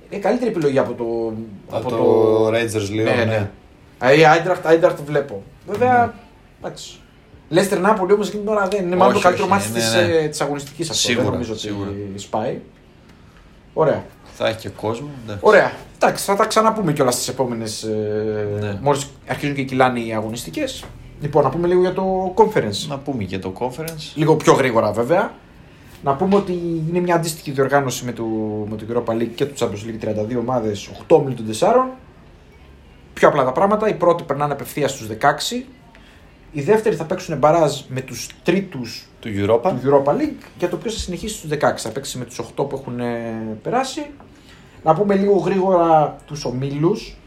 Είναι καλύτερη επιλογή από το. από το Rangers Lyon. Ναι, ναι. ναι. Α, Η Άιντραχτ, Άιντραχτ βλέπω. Βέβαια, εντάξει. Λέστερ Νάπολη όμως εκείνη την ώρα δεν είναι μάλλον το Όχι, καλύτερο όχι, μάτι ναι, ναι. της αγωνιστικής αυτός. Σίγουρα, δεν νομίζω σίγουρα. ότι σπάει. Ωραία. Θα έχει και κόσμο. εντάξει. Ωραία. Εντάξει, θα τα ξαναπούμε κιόλας στι επόμενες. Ε, Ναι. Μόλις αρχίζουν και κυλάνε οι αγωνιστικές. Λοιπόν, να πούμε λίγο για το conference. Να πούμε και το conference. Λίγο πιο γρήγορα βέβαια. Να πούμε ότι είναι μια αντίστοιχη διοργάνωση με το, με το Europa League και το Champions League 32 ομάδες, 8 όμιλοι των 4. Πιο απλά τα πράγματα. Οι πρώτοι περνάνε απευθείας στους 16. Οι δεύτεροι θα παίξουν μπαράζ με τους τρίτους Του Europa. του Europa League για το οποίο θα συνεχίσει στους 16. Θα παίξει με τους 8 που έχουν ε, περάσει. Να πούμε λίγο γρήγορα τους ομίλους.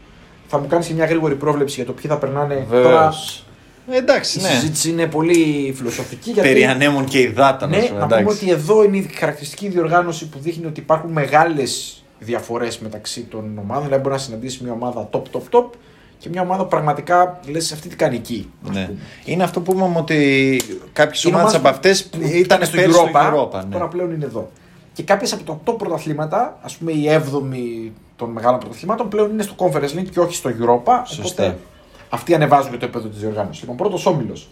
Θα μου κάνεις και μια γρήγορη πρόβλεψη για το ποιοι θα περνάνε. Τώρα Βεβαίως. Ε, εντάξει, η ναι. συζήτηση είναι πολύ φιλοσοφική. Γιατί... Περί ανέμων και υδάτων. Ναι, ας πούμε, να πούμε εντάξει. ότι εδώ είναι η χαρακτηριστική διοργάνωση που δείχνει ότι υπάρχουν μεγάλες διαφορές μεταξύ των ομάδων. Δηλαδή, μπορεί να συναντήσεις μια ομάδα top, top, top και μια ομάδα που πραγματικά λες αυτή τι κάνει εκεί. ας Ναι. πούμε. Είναι αυτό που είπαμε ότι κάποιες Είναι ομάδες ομάδες από αυτές που ήταν στο πέρσι στο Europa, Europa. ναι. τώρα πλέον είναι εδώ. Και κάποιες από τα top πρωταθλήματα, ας πούμε η 7η των μεγάλων πρωταθλημάτων, πλέον είναι στο Conference League και όχι στο Europa. Σωστά. Οπότε αυτοί ανεβάζουν και το επίπεδο της διοργάνωσης. Λοιπόν, πρώτος όμιλος.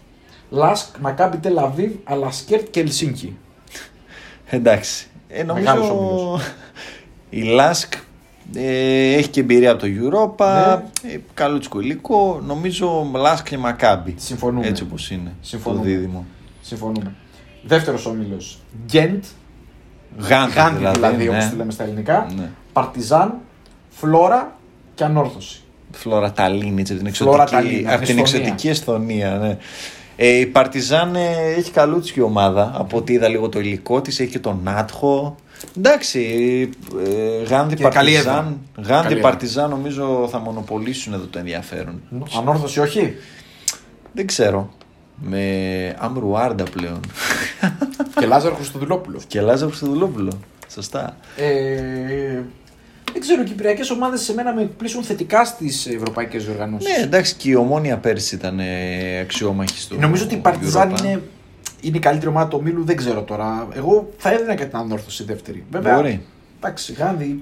Λάσκ, Μακάμπι Τελαβίβ, Αλασκέρτ και Ελσίνκι. Εντάξει. Ε, Μεγάλος νομίζω όμιλος. <laughs> η Λάσκ ε, έχει και εμπειρία από το Europa. Ναι. Ε, καλούτσικο υλικό. Νομίζω Λάσκ και Μακάμπι. Συμφωνούμε. Έτσι όπως είναι. Συμφωνούμε. Το δίδυμο. Συμφωνούμε. Δεύτερος όμιλος. Γκέντ. Γάνδη, Γάνδη δηλαδή, δηλαδή, ναι. όπως τη λέμε στα ελληνικά. Ναι. Παρτιζάν, Φλόρα και Ανόρθωση. Φλόρα Ταλίνη, έτσι, από την Φλόρα εξωτική, Ταλίνη, από την Εσθονία. εξωτική Εσθονία. Ναι. Ε, η Παρτιζάν ε, έχει καλούτσικη ομάδα. Από ό,τι είδα λίγο το υλικό της, έχει και τον Νάτχο. Εντάξει, ε, Γάντι Και καλή έδρα. Παρτιζάν. Γάντι Καλή έδρα. Παρτιζάν νομίζω θα μονοπολίσουν εδώ το ενδιαφέρον. Ανόρθωση όχι; Δεν ξέρω. Με Αμρουάρντα πλέον. και Λάζαρο Χριστοδουλόπουλο. και Λάζαρο Χριστοδουλόπουλο. Σωστά. Ε, δεν ξέρω, οι κυπριακές ομάδες σε μένα με εκπλήσουν θετικά στις ευρωπαϊκές διοργανώσει. Ναι, εντάξει, και η ομόνια πέρσι ήταν ε, αξιόμαχη στο. Νομίζω ότι η Παρτιζάν Europa. είναι, είναι η καλύτερη ομάδα του ομίλου, δεν ξέρω τώρα. Εγώ θα έδινα και την Ανόρθωση δεύτερη. Βέβαια, Μπορεί. Εντάξει, Γάνδη,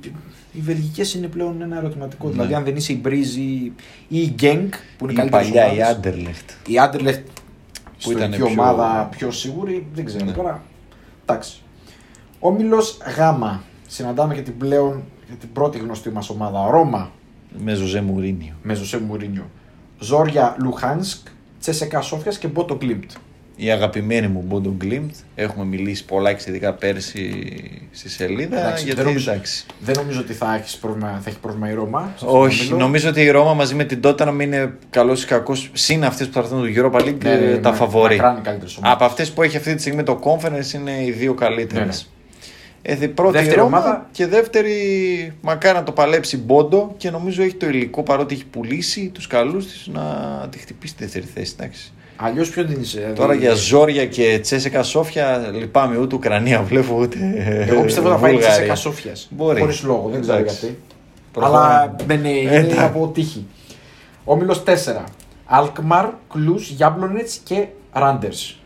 οι βελγικές είναι πλέον ένα ερωτηματικό. Ναι. Δηλαδή, αν δεν είσαι η Μπρίζ ή ή η Γκένκ που είναι Η καλύτερη παλιά, η Άντερλεχτ. Η Άντερλεχτ που ήταν ήταν πιο- ομάδα πιο σίγουρη, δεν ξέρω Ναι. τώρα. Εντάξει. Όμιλος Γ. Συναντάμε και την πλέον και την πρώτη γνωστή μας ομάδα. Ρώμα Με Ζωζέ Μουρίνιο. με Ζωσέ Μουρίνιο. Ζόρια Λουχάνσκ, ΤΣΣΚΑ Σόφιας και Μπόντο Γκλιμτ. Η αγαπημένη μου Μπόντο Γκλιμτ. Έχουμε μιλήσει πολλά εξαιρετικά πέρσι στη σελίδα. Εντάξει, γιατί δεν νομίζω- εντάξει. Δεν νομίζω ότι θα, έχεις πρόβλημα, θα έχει πρόβλημα η Ρώμα. σε αυτό το Όχι, όμιλο. νομίζω ότι η Ρώμα μαζί με την Τόταναμ είναι καλός ή κακός. Συν αυτές που θα έρθουν του Europa League Ναι, ναι, ναι, τα ναι, φαβορί. μακράν οι καλύτερες ομάδες. Από αυτές που έχει αυτή τη στιγμή το conference είναι οι δύο καλύτερες. Ναι, ναι. Ε, δε- πρώτη Δεύτερη η Ρώμα ομάδα. και δεύτερη μακάρι να το παλέψει Μπόντο και νομίζω έχει το υλικό παρότι έχει πουλήσει τους καλούς της να τη χτυπήσει τη δεύτερη θέση. Εντάξει. Αλλιώς ποιο την είσαι. δηλαδή- Τώρα για Ζόρια και Τσέσεκα Σόφια λυπάμαι ούτε Ουκρανία βλέπω ούτε. Εγώ πιστεύω θα πάει η Βουλγαρία. Τσέσεκα Σόφιας. Μπορεί. Χωρίς λόγο, δεν ξέρω Εντάξει. γιατί. Προχωράμε. Αλλά δεν είναι, είναι Εντάξει. από τύχη. Όμιλος 4. Αλκμαρ, Κλου, Γιάμπλονετς και Ράντερς.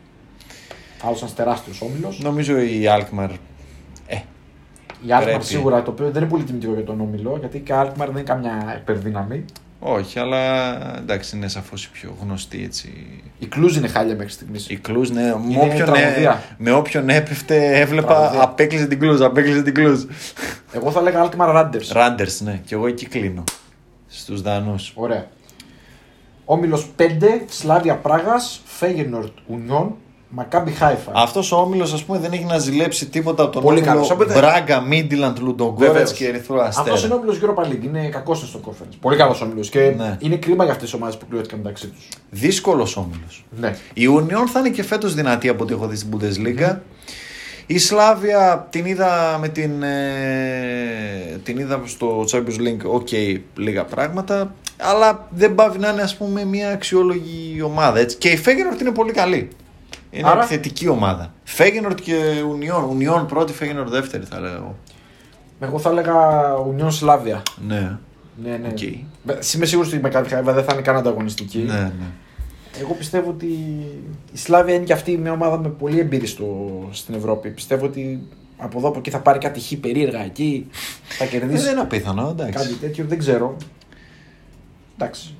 Άλλος ένα τεράστιο όμιλος. Νομίζω η Αλκμαρ. Ε, Η Αλκμαρ πρέπει. σίγουρα το οποίο δεν είναι πολύ τιμητικό για τον όμιλο γιατί και η Αλκμαρ δεν είναι καμιά υπερδύναμη. Όχι, αλλά εντάξει είναι σαφώς η πιο γνωστή έτσι. Η Κλουζ είναι χάλια μέχρι στιγμής. Η Κλούζ, ναι, με Είναι όποιον, τραγωδία. ε, με όποιον έπεφτε έβλεπα Τραγωδία. απέκλεισε την Κλούζ, απέκλεισε την Κλούζ. Εγώ θα έλεγα Αλκμαρ Ράντερ. Ράντερ, ναι, και εγώ εκεί κλείνω. Στους Δανούς. Ωραία. Όμιλος 5, Σλάβια Πράγας, Φέγενορτ Ουνιόν, Μακάμπι Χάιφα. Αυτός ο όμιλος, ας πούμε, δεν έχει να ζηλέψει τίποτα από τον Πολύ όμιλο καλός. Οπότε- Μπράγκα, Μίντιλαντ, Λουντογκόρετς Βεβαίως. και Ερυθρό Αστέρα. Αυτός είναι όμιλος Europa League. Είναι κακός στο conference. Πολύ καλός όμιλος. Και Ναι. είναι κρίμα για αυτές τις ομάδες που κληρώθηκαν μεταξύ τους. Δύσκολος όμιλος. Ναι. Η Union θα είναι και φέτος δυνατή από ό,τι έχω δει στην Bundesliga. Η Σλάβια την είδα με την. ε, την είδα στο Champions League, OK, λίγα πράγματα. Αλλά δεν παύει να είναι ας πούμε μια αξιόλογη ομάδα. Έτσι. Και η Φέγενορτ είναι πολύ καλή. Είναι Άρα- επιθετική ομάδα. Φέγενορτ και Union. Union πρώτη, Φέγενορτ δεύτερη θα λέω. Εγώ θα έλεγα Ουνιόν Σλάβια. Ναι. Ναι, ναι. Οκ. Με- Είμαι σίγουρος ότι η Μακάμπι Χάιφα δεν θα είναι καν ανταγωνιστική. Ναι, ναι. Εγώ πιστεύω ότι η Σλάβια είναι και αυτή μια ομάδα με πολύ εμπειρία στο, στην Ευρώπη. Πιστεύω ότι από εδώ από εκεί θα πάρει κάτι χ περίεργα εκεί. Θα Ε, κερδίσει δεν είναι απίθανο, εντάξει. κάτι τέτοιο, δεν ξέρω. Εντάξει.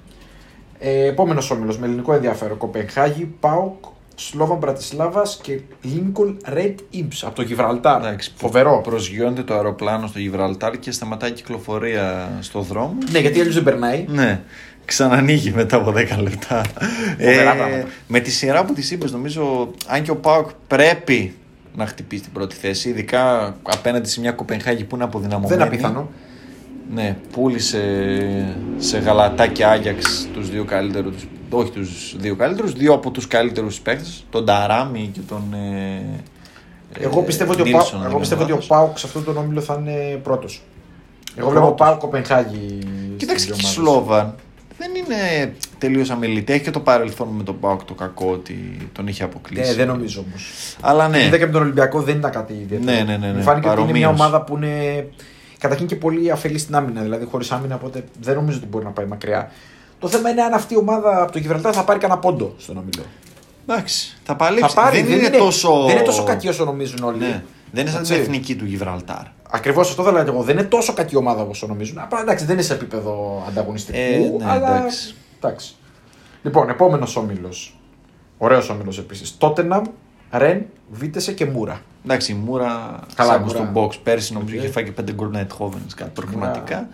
Ε, Επόμενος όμιλος με ελληνικό ενδιαφέρον. Κοπενχάγη, Πάουκ, Σλόβαν Μπρατισλάβα και Λίνκολ Ρεντ Ιμπς από το Γιβραλτάρ. Εντάξει, Φοβερό. Προσγειώνεται το αεροπλάνο στο Γιβραλτάρ και σταματάει η κυκλοφορία στο δρόμο. Ναι, γιατί αλλιώς δεν περνάει. Ναι, ξανανοίγει μετά από 10 λεπτά. Φοβερά πράγματα. με τη σειρά που της είπες, νομίζω, αν και ο Πάουκ πρέπει να χτυπήσει την πρώτη θέση, ειδικά απέναντι σε μια Κοπενχάγη που είναι αποδυναμωμένη. Δεν είναι απίθανο. Ναι, πούλησε σε γαλατά και Άγιαξ τους δύο καλύτερους, όχι τους δύο καλύτερους, δύο από τους καλύτερους παίκτες, τον Ταράμι και τον ε, Εγώ ε, πιστεύω, ότι, ο Νίλσον, Πάουκ, αν εγώ δεν πιστεύω ότι κάνω ο Πάουκ σε αυτόν τον όμιλο θα είναι πρώτος. Εγώ Πρώτος. βλέπω Πάουκ Κοπενχάγη. Κοίταξε και η στις δύο ομάδες. Σλόβαν δεν είναι τελείως αμελητή. Έχει και το παρελθόν με τον Πάουκ το κακό ότι τον είχε αποκλείσει. Ναι, δεν νομίζω όμως. Αλλά ναι. Είδα και με τον Ολυμπιακό δεν ήταν κάτι ιδιαίτερο. Ναι, ναι, ναι, ναι. Μου φάνηκε ότι είναι μια Παρομοίως. ομάδα που είναι καταρχήν και πολύ αφελής στην άμυνα. Δηλαδή χωρίς άμυνα, οπότε δεν νομίζω ότι μπορεί να πάει μακριά. Το θέμα είναι αν αυτή η ομάδα από το Γιβραλτάρ θα πάρει κανένα πόντο στον όμιλο. Εντάξει, θα παλέψει. Θα πάρει, δεν, είναι, τόσο. δεν είναι τόσο κακή όσο νομίζουν όλοι. Ναι. Δεν είναι σαν την Έτσι. εθνική του Γιβραλτάρ. Ακριβώς αυτό θα 'λεγα και εγώ. Δεν είναι τόσο κακή ομάδα όσο νομίζουν. Απλά εντάξει, δεν είναι σε επίπεδο ανταγωνιστικού. Ε, ναι, αλλά... εντάξει. εντάξει. Λοιπόν, επόμενος όμιλος. Ωραίος όμιλος επίσης. Τότεναμ, Ρεν, Βίτεσε και Μούρα. Εντάξει, η Μούρα Καλά, Καλά, Μούρα. στον box πέρσι νομίζω Οκ. είχε φάει και πέντε γκολ Αϊντχόβεν σε κάτι προκριματικά.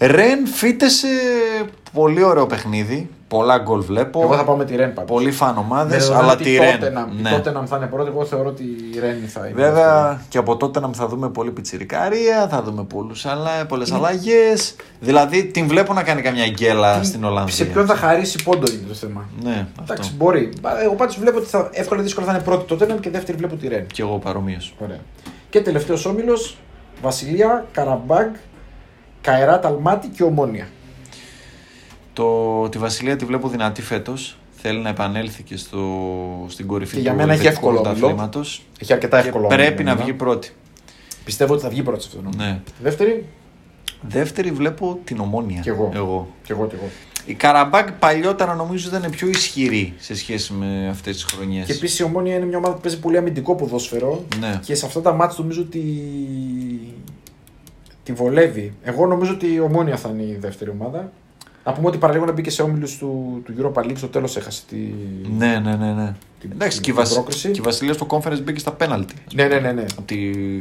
Ρεν φύτεσε πολύ ωραίο παιχνίδι. Πολλά γκολ βλέπω. Εγώ θα πάω με τη Ρεν πάντως. Πολύ φαν ομάδες, Με αλλά δεδομένο τη ότι Ρεν. τότε να- η Ναι. τότε να θα είναι πρώτη, εγώ θεωρώ ότι η Ρεν θα είναι. Βέβαια και από τότε να θα δούμε πολύ πιτσιρικάρια, θα δούμε πολλούς αλλά, πολλές αλλαγές. Δηλαδή την βλέπω να κάνει καμιά γκέλα Τι- στην Ολλανδία. Σε ποιον θα χαρίσει πόντο είναι το θέμα. Ναι, Εντάξει, αυτό. μπορεί. Εγώ πάντως βλέπω ότι θα, εύκολα ή δύσκολα θα είναι πρώτη τότε και δεύτερη βλέπω τη Ρεν. Και εγώ παρομοίως. Ωραία. Και τελευταίος όμιλος Βασιλεία, Καραμπάγκ, Καεράτ Αλμάτι και Ομόνια. Το, τη Βασιλεία τη βλέπω δυνατή φέτος. Θέλει να επανέλθει και στο, στην κορυφή Και για του μένα έχει Ελβετικού εύκολο όμιλο. πρωταθλήματος. Έχει αρκετά Και εύκολο. πρέπει όμιλο, να βέβαια. βγει πρώτη. Πιστεύω ότι θα βγει πρώτη σε αυτό. το νόμο. Ναι. Δεύτερη, Δεύτερη βλέπω την Ομόνια. Κι εγώ. εγώ. και εγώ και εγώ. Η Καραμπάκ παλιότερα νομίζω ήταν πιο ισχυρή σε σχέση με αυτές τις χρονιές. Και επίσης η Ομόνια είναι μια ομάδα που παίζει πολύ αμυντικό ποδόσφαιρο. Ναι. Και σε αυτά τα μάτια νομίζω ότι τη βολεύει. Εγώ νομίζω ότι η Ομόνια θα είναι η δεύτερη ομάδα. Να πούμε ότι παραλίγο να μπήκε σε όμιλους του, του Europa League, στο τέλος έχασε τη. Ναι, ναι, ναι. ναι. Την- Εντάξει, την- και, η την Βασ... πρόκριση. και η Βασιλεία στο conference μπήκε στα πέναλτι. Ναι, ναι, ναι. ναι. Από τη...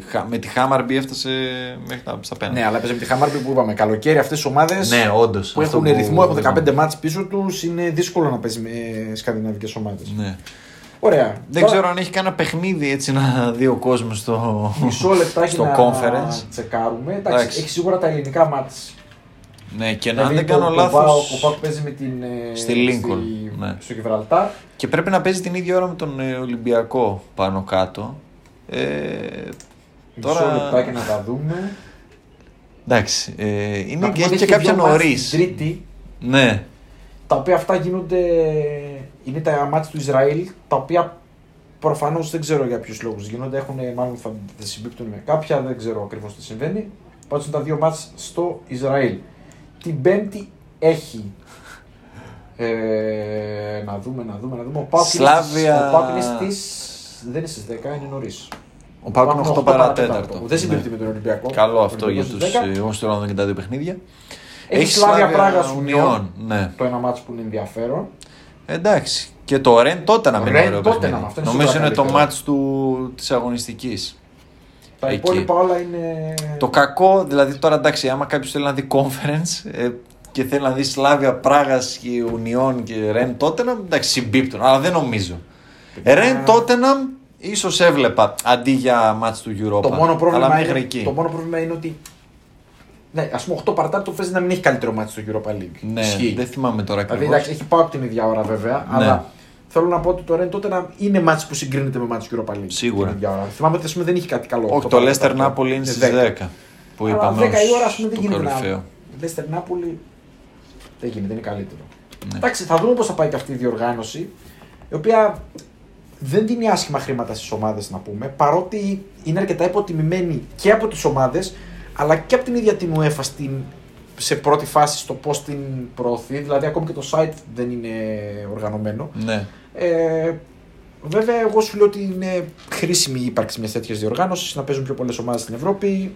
Χα- Με τη Χάμαρμπι έφτασε μέχρι τα... στα πέναλτι. Ναι, αλλά παίζει με τη Χαμάρμπι που είπαμε. Καλοκαίρι αυτές τι ομάδες ναι όντως. που έχουν ρυθμό, έχουν 15 μάτς πίσω τους, είναι δύσκολο να παίζει με σκανδιναβικές ομάδες. Ναι. Ωραία. Δεν Τώρα, ξέρω αν έχει κανένα παιχνίδι έτσι να δει ο κόσμος στο, Μισό λεπτάκι στο να conference. τσεκάρουμε. Εντάξει, Εντάξει. έχει σίγουρα τα ελληνικά μάτς. Ναι, και να Δηλαδή, αν δεν το- κάνω το λάθο. Πάο- Ο Πάοκ παίζει με την. ε, Στη Lincoln, στη- ναι. Στο Γιβραλτάρ. Και πρέπει να παίζει την ίδια ώρα με τον ε, Ολυμπιακό πάνω κάτω. Ε, Μισό Τώρα- λεπτάκι να τα δούμε. εντάξει. Ε, είναι Να και, πούμε έχει ότι και κάποια δύο μάτς νωρίς. την Τρίτη, Ναι. τα οποία αυτά γίνονται. Είναι τα μάτια του Ισραήλ, τα οποία προφανώς δεν ξέρω για ποιους λόγους γίνονται. Έχουν, μάλλον θα θα συμπίπτουν με κάποια, δεν ξέρω ακριβώς τι συμβαίνει. Πάντως είναι τα δύο μάτια στο Ισραήλ. Την Πέμπτη έχει. Ε, να δούμε, να δούμε, να δούμε. Ο Πάοκ είναι στις- Σλάβια- ο Πάοκ είναι στις. Δεν είναι στις 10, είναι νωρίς. Ο Πάουκ είναι 8 παρατέταρτο. Δεν συμπίπτει Ναι. με τον Ολυμπιακό. Καλό Ο αυτό για Ολυμπιακός του. στις 10. Εγώ στο Λονδίνο και τα δύο παιχνίδια. Έχει Σλάβια Πράγα σου Ουνιών. Ναι. Το ένα μάτσο που είναι ενδιαφέρον. Εντάξει. Και το Ρεν τότε να Το μην Ρεν είναι ωραίο τότε παιχνίδι. να, αυτό είναι Νομίζω σίγουρα είναι το καλύτερο. μάτς του, της αγωνιστικής. Τα Εκεί. υπόλοιπα όλα είναι. Το κακό, δηλαδή τώρα εντάξει, άμα κάποιος θέλει να δει conference ε, και θέλει να δει Σλάβια Πράγας και Ουνιών και Ρεν Τότεναμ, εντάξει, συμπίπτουν, αλλά δεν νομίζω. Ρεν Τότεναμ ίσως έβλεπα αντί για μάτς του Europa. Το μόνο, πρόβλημα αλλά μέχρι είναι, εκεί. το μόνο πρόβλημα είναι ότι. Ναι, ας πούμε 8 παρατάρτο παίζει να μην έχει καλύτερο μάτι στο Europa League. Ναι, Ισχύει. δεν θυμάμαι τώρα Δηλαδή ακριβώς. εντάξει, έχει πάω από την ίδια ώρα βέβαια, Ναι. αλλά θέλω να πω ότι το Ρεν τότε να είναι μάτι που συγκρίνεται με μάτι του Europa League. Σίγουρα. Την ίδια ώρα. Θυμάμαι ότι ας πούμε, δεν έχει κάτι καλό. Όχι, το το παρατάρτο. Λέστερ Νάπολη είναι στις 10. Που Αλλά είπαμε 10 η ώρα, ως α πούμε, δεν το γίνεται κορυφαίο. να. Λέστερ Νάπολη δεν γίνεται, είναι καλύτερο. Ναι. Εντάξει, θα δούμε πώς θα πάει και αυτή η διοργάνωση, η οποία δεν δίνει άσχημα χρήματα στις ομάδες, να πούμε, παρότι είναι αρκετά υποτιμημένη και από τις ομάδες, αλλά και από την ίδια την UEFA στην, σε πρώτη φάση στο πώς την προωθεί. Δηλαδή, ακόμη και το site δεν είναι οργανωμένο. Ναι. Ε, βέβαια, εγώ σου λέω ότι είναι χρήσιμη η ύπαρξη μιας τέτοιας διοργάνωσης, να παίζουν πιο πολλές ομάδες στην Ευρώπη,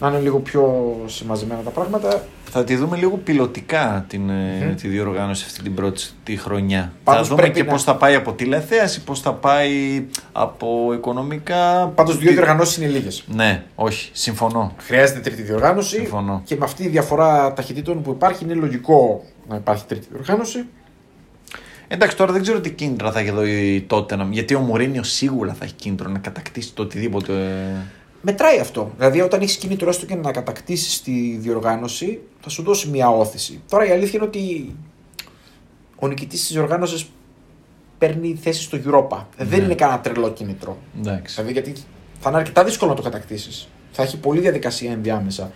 να είναι λίγο πιο συμμαζεμένα τα πράγματα. Θα τη δούμε λίγο πιλωτικά την, ε, Μμμ. τη διοργάνωση αυτή την πρώτη τη χρονιά. Πάντως θα δούμε πρέπει και να- πώς θα πάει από τηλεθέαση, πώς θα πάει από οικονομικά. Πάντως, δύο διοργανώσεις είναι λίγες. Ναι, όχι, συμφωνώ. Χρειάζεται τρίτη διοργάνωση. Συμφωνώ. Και με αυτή τη διαφορά ταχυτήτων που υπάρχει, είναι λογικό να υπάρχει τρίτη διοργάνωση. Εντάξει, τώρα δεν ξέρω τι κίνητρα θα έχει εδώ η Tottenham, γιατί ο Μουρίνιο σίγουρα θα έχει κίνητρο να κατακτήσει το οτιδήποτε. Μετράει αυτό. Δηλαδή, όταν έχεις κίνητρο έστω και να κατακτήσεις τη διοργάνωση, θα σου δώσει μια όθηση. Τώρα η αλήθεια είναι ότι ο νικητής της διοργάνωσης παίρνει θέση στο Europa. Δεν είναι κανένα τρελό κίνητρο. Εντάξει. Δηλαδή, γιατί θα είναι αρκετά δύσκολο να το κατακτήσεις. Θα έχει πολλή διαδικασία ενδιάμεσα.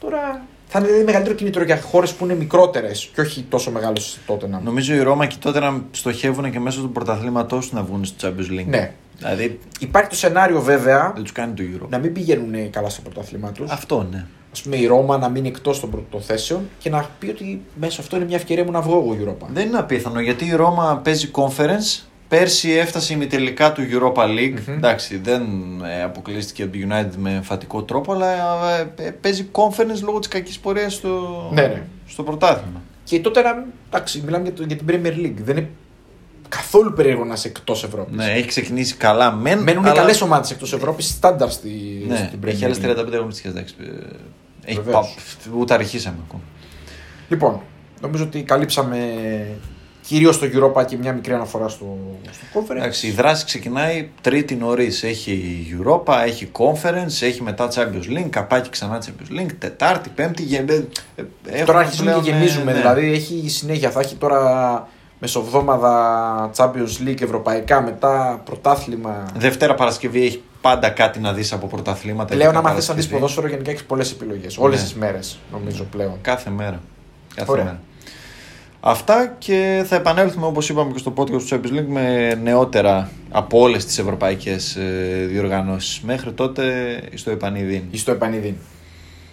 Τώρα θα είναι δηλαδή μεγαλύτερο κίνητρο για χώρες που είναι μικρότερες και όχι τόσο μεγάλες τότε να Νομίζω η Ρώμα και η Tottenham στοχεύουν και μέσω του πρωταθλήματός τους να βγουν στο Champions League. Ναι. Δηλαδή Υπάρχει το σενάριο βέβαια δεν τους κάνει το Euro. να μην πηγαίνουν καλά στο πρωτάθλημά τους. Αυτό ναι. Α πούμε η Ρώμα να μείνει εκτός των πρώτων θέσεων και να πει ότι μέσα αυτό είναι μια ευκαιρία μου να βγω εγώ Europa. Δεν είναι απίθανο γιατί η Ρώμα παίζει conference. Πέρσι έφτασε ημιτελικά του Europa League. Μμμ. Εντάξει, δεν ε, αποκλείστηκε από το United με εμφατικό τρόπο, αλλά ε, ε, παίζει conference λόγω της κακής πορείας στο, Ναι, ναι. στο πρωτάθλημα. Και τότε να. Εντάξει, μιλάμε για, το, για την Premier League. Δεν είναι καθόλου περίεργο να είσαι εκτός Ευρώπης. Ναι, έχει ξεκινήσει καλά. Μεν, Μένουν αλλά... καλές ομάδες εκτός Ευρώπης, στάνταρ στη, Ναι, στην Premier έχει άλλες League. 35 αγωνιστικές. Εντάξει, ε, Έχει Βεβαίως. πα- ούτε αρχίσαμε ακόμα. Λοιπόν, νομίζω ότι καλύψαμε κυρίως το Europa και μια μικρή αναφορά στο, στο conference. Εντάξει, η δράση ξεκινάει τρίτη νωρίς. Έχει Europa, έχει Conference, έχει μετά Champions League, καπάκι ξανά Champions League, Τετάρτη, Πέμπτη. γε- ε, ε, έχουμε Τώρα αρχίζουμε και πλέον, γεμίζουμε, ε, ναι. δηλαδή έχει συνέχεια. Θα έχει τώρα μεσοβδόμαδα Champions League ευρωπαϊκά, μετά πρωτάθλημα. Δευτέρα Παρασκευή έχει πάντα κάτι να δεις από πρωταθλήματα. Πλέον, και άμα θες να δεις Παρασκευή. ποδόσφαιρο, γενικά έχεις πολλές επιλογές. Όλες Ναι. τις μέρες, νομίζω πλέον. Κάθε μέρα. Κάθε Ωραία. μέρα. Αυτά και θα επανέλθουμε όπως είπαμε και στο podcast του Champions League με νεότερα από όλες τις ευρωπαϊκές ε, διοργανώσεις. Μέχρι τότε στο επανειδήν. Ή στο επανειδήν.